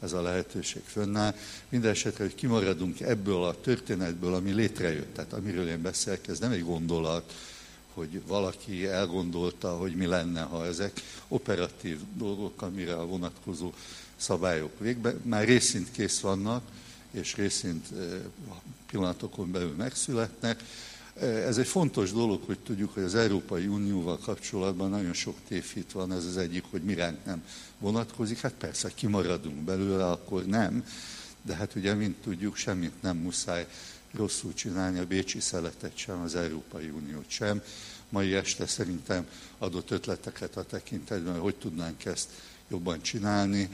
ez a lehetőség fönnáll. Mindenesetre, hogy kimaradunk ebből a történetből, ami létrejött, tehát amiről én beszélek, ez nem egy gondolat, hogy valaki elgondolta, hogy mi lenne, ha ezek operatív dolgok, amire a vonatkozó szabályok végben már részint kész vannak, és részint pillanatokon belül megszületnek. Ez egy fontos dolog, hogy tudjuk, hogy az Európai Unióval kapcsolatban nagyon sok tévhit van. Ez az egyik, hogy mi ránk nem vonatkozik. Hát persze, kimaradunk belőle, akkor nem. De hát ugye, mint tudjuk, semmit nem muszáj rosszul csinálni, a Bécsi szeletet sem, az Európai Uniót sem. Mai este szerintem adott ötleteket a tekintetben, hogy tudnánk ezt jobban csinálni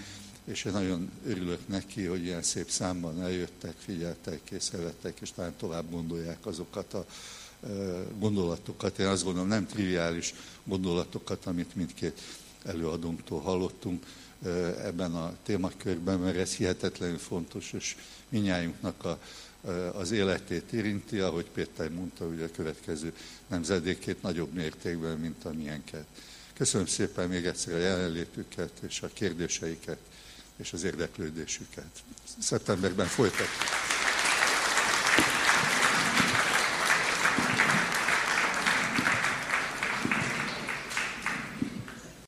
és én nagyon örülök neki, hogy ilyen szép számban eljöttek, figyeltek, készültek, és talán tovább gondolják azokat a gondolatokat. Én azt gondolom, nem triviális gondolatokat, amit mindkét előadónktól hallottunk ebben a témakörben, mert ez hihetetlenül fontos, és minnyájunknak a, az életét érinti, ahogy Péter mondta, hogy a következő nemzedékét nagyobb mértékben, mint a miénket. Köszönöm szépen még egyszer a jelenlétüket és a kérdéseiket és az érdeklődésüket. Szeptemberben folytatjuk.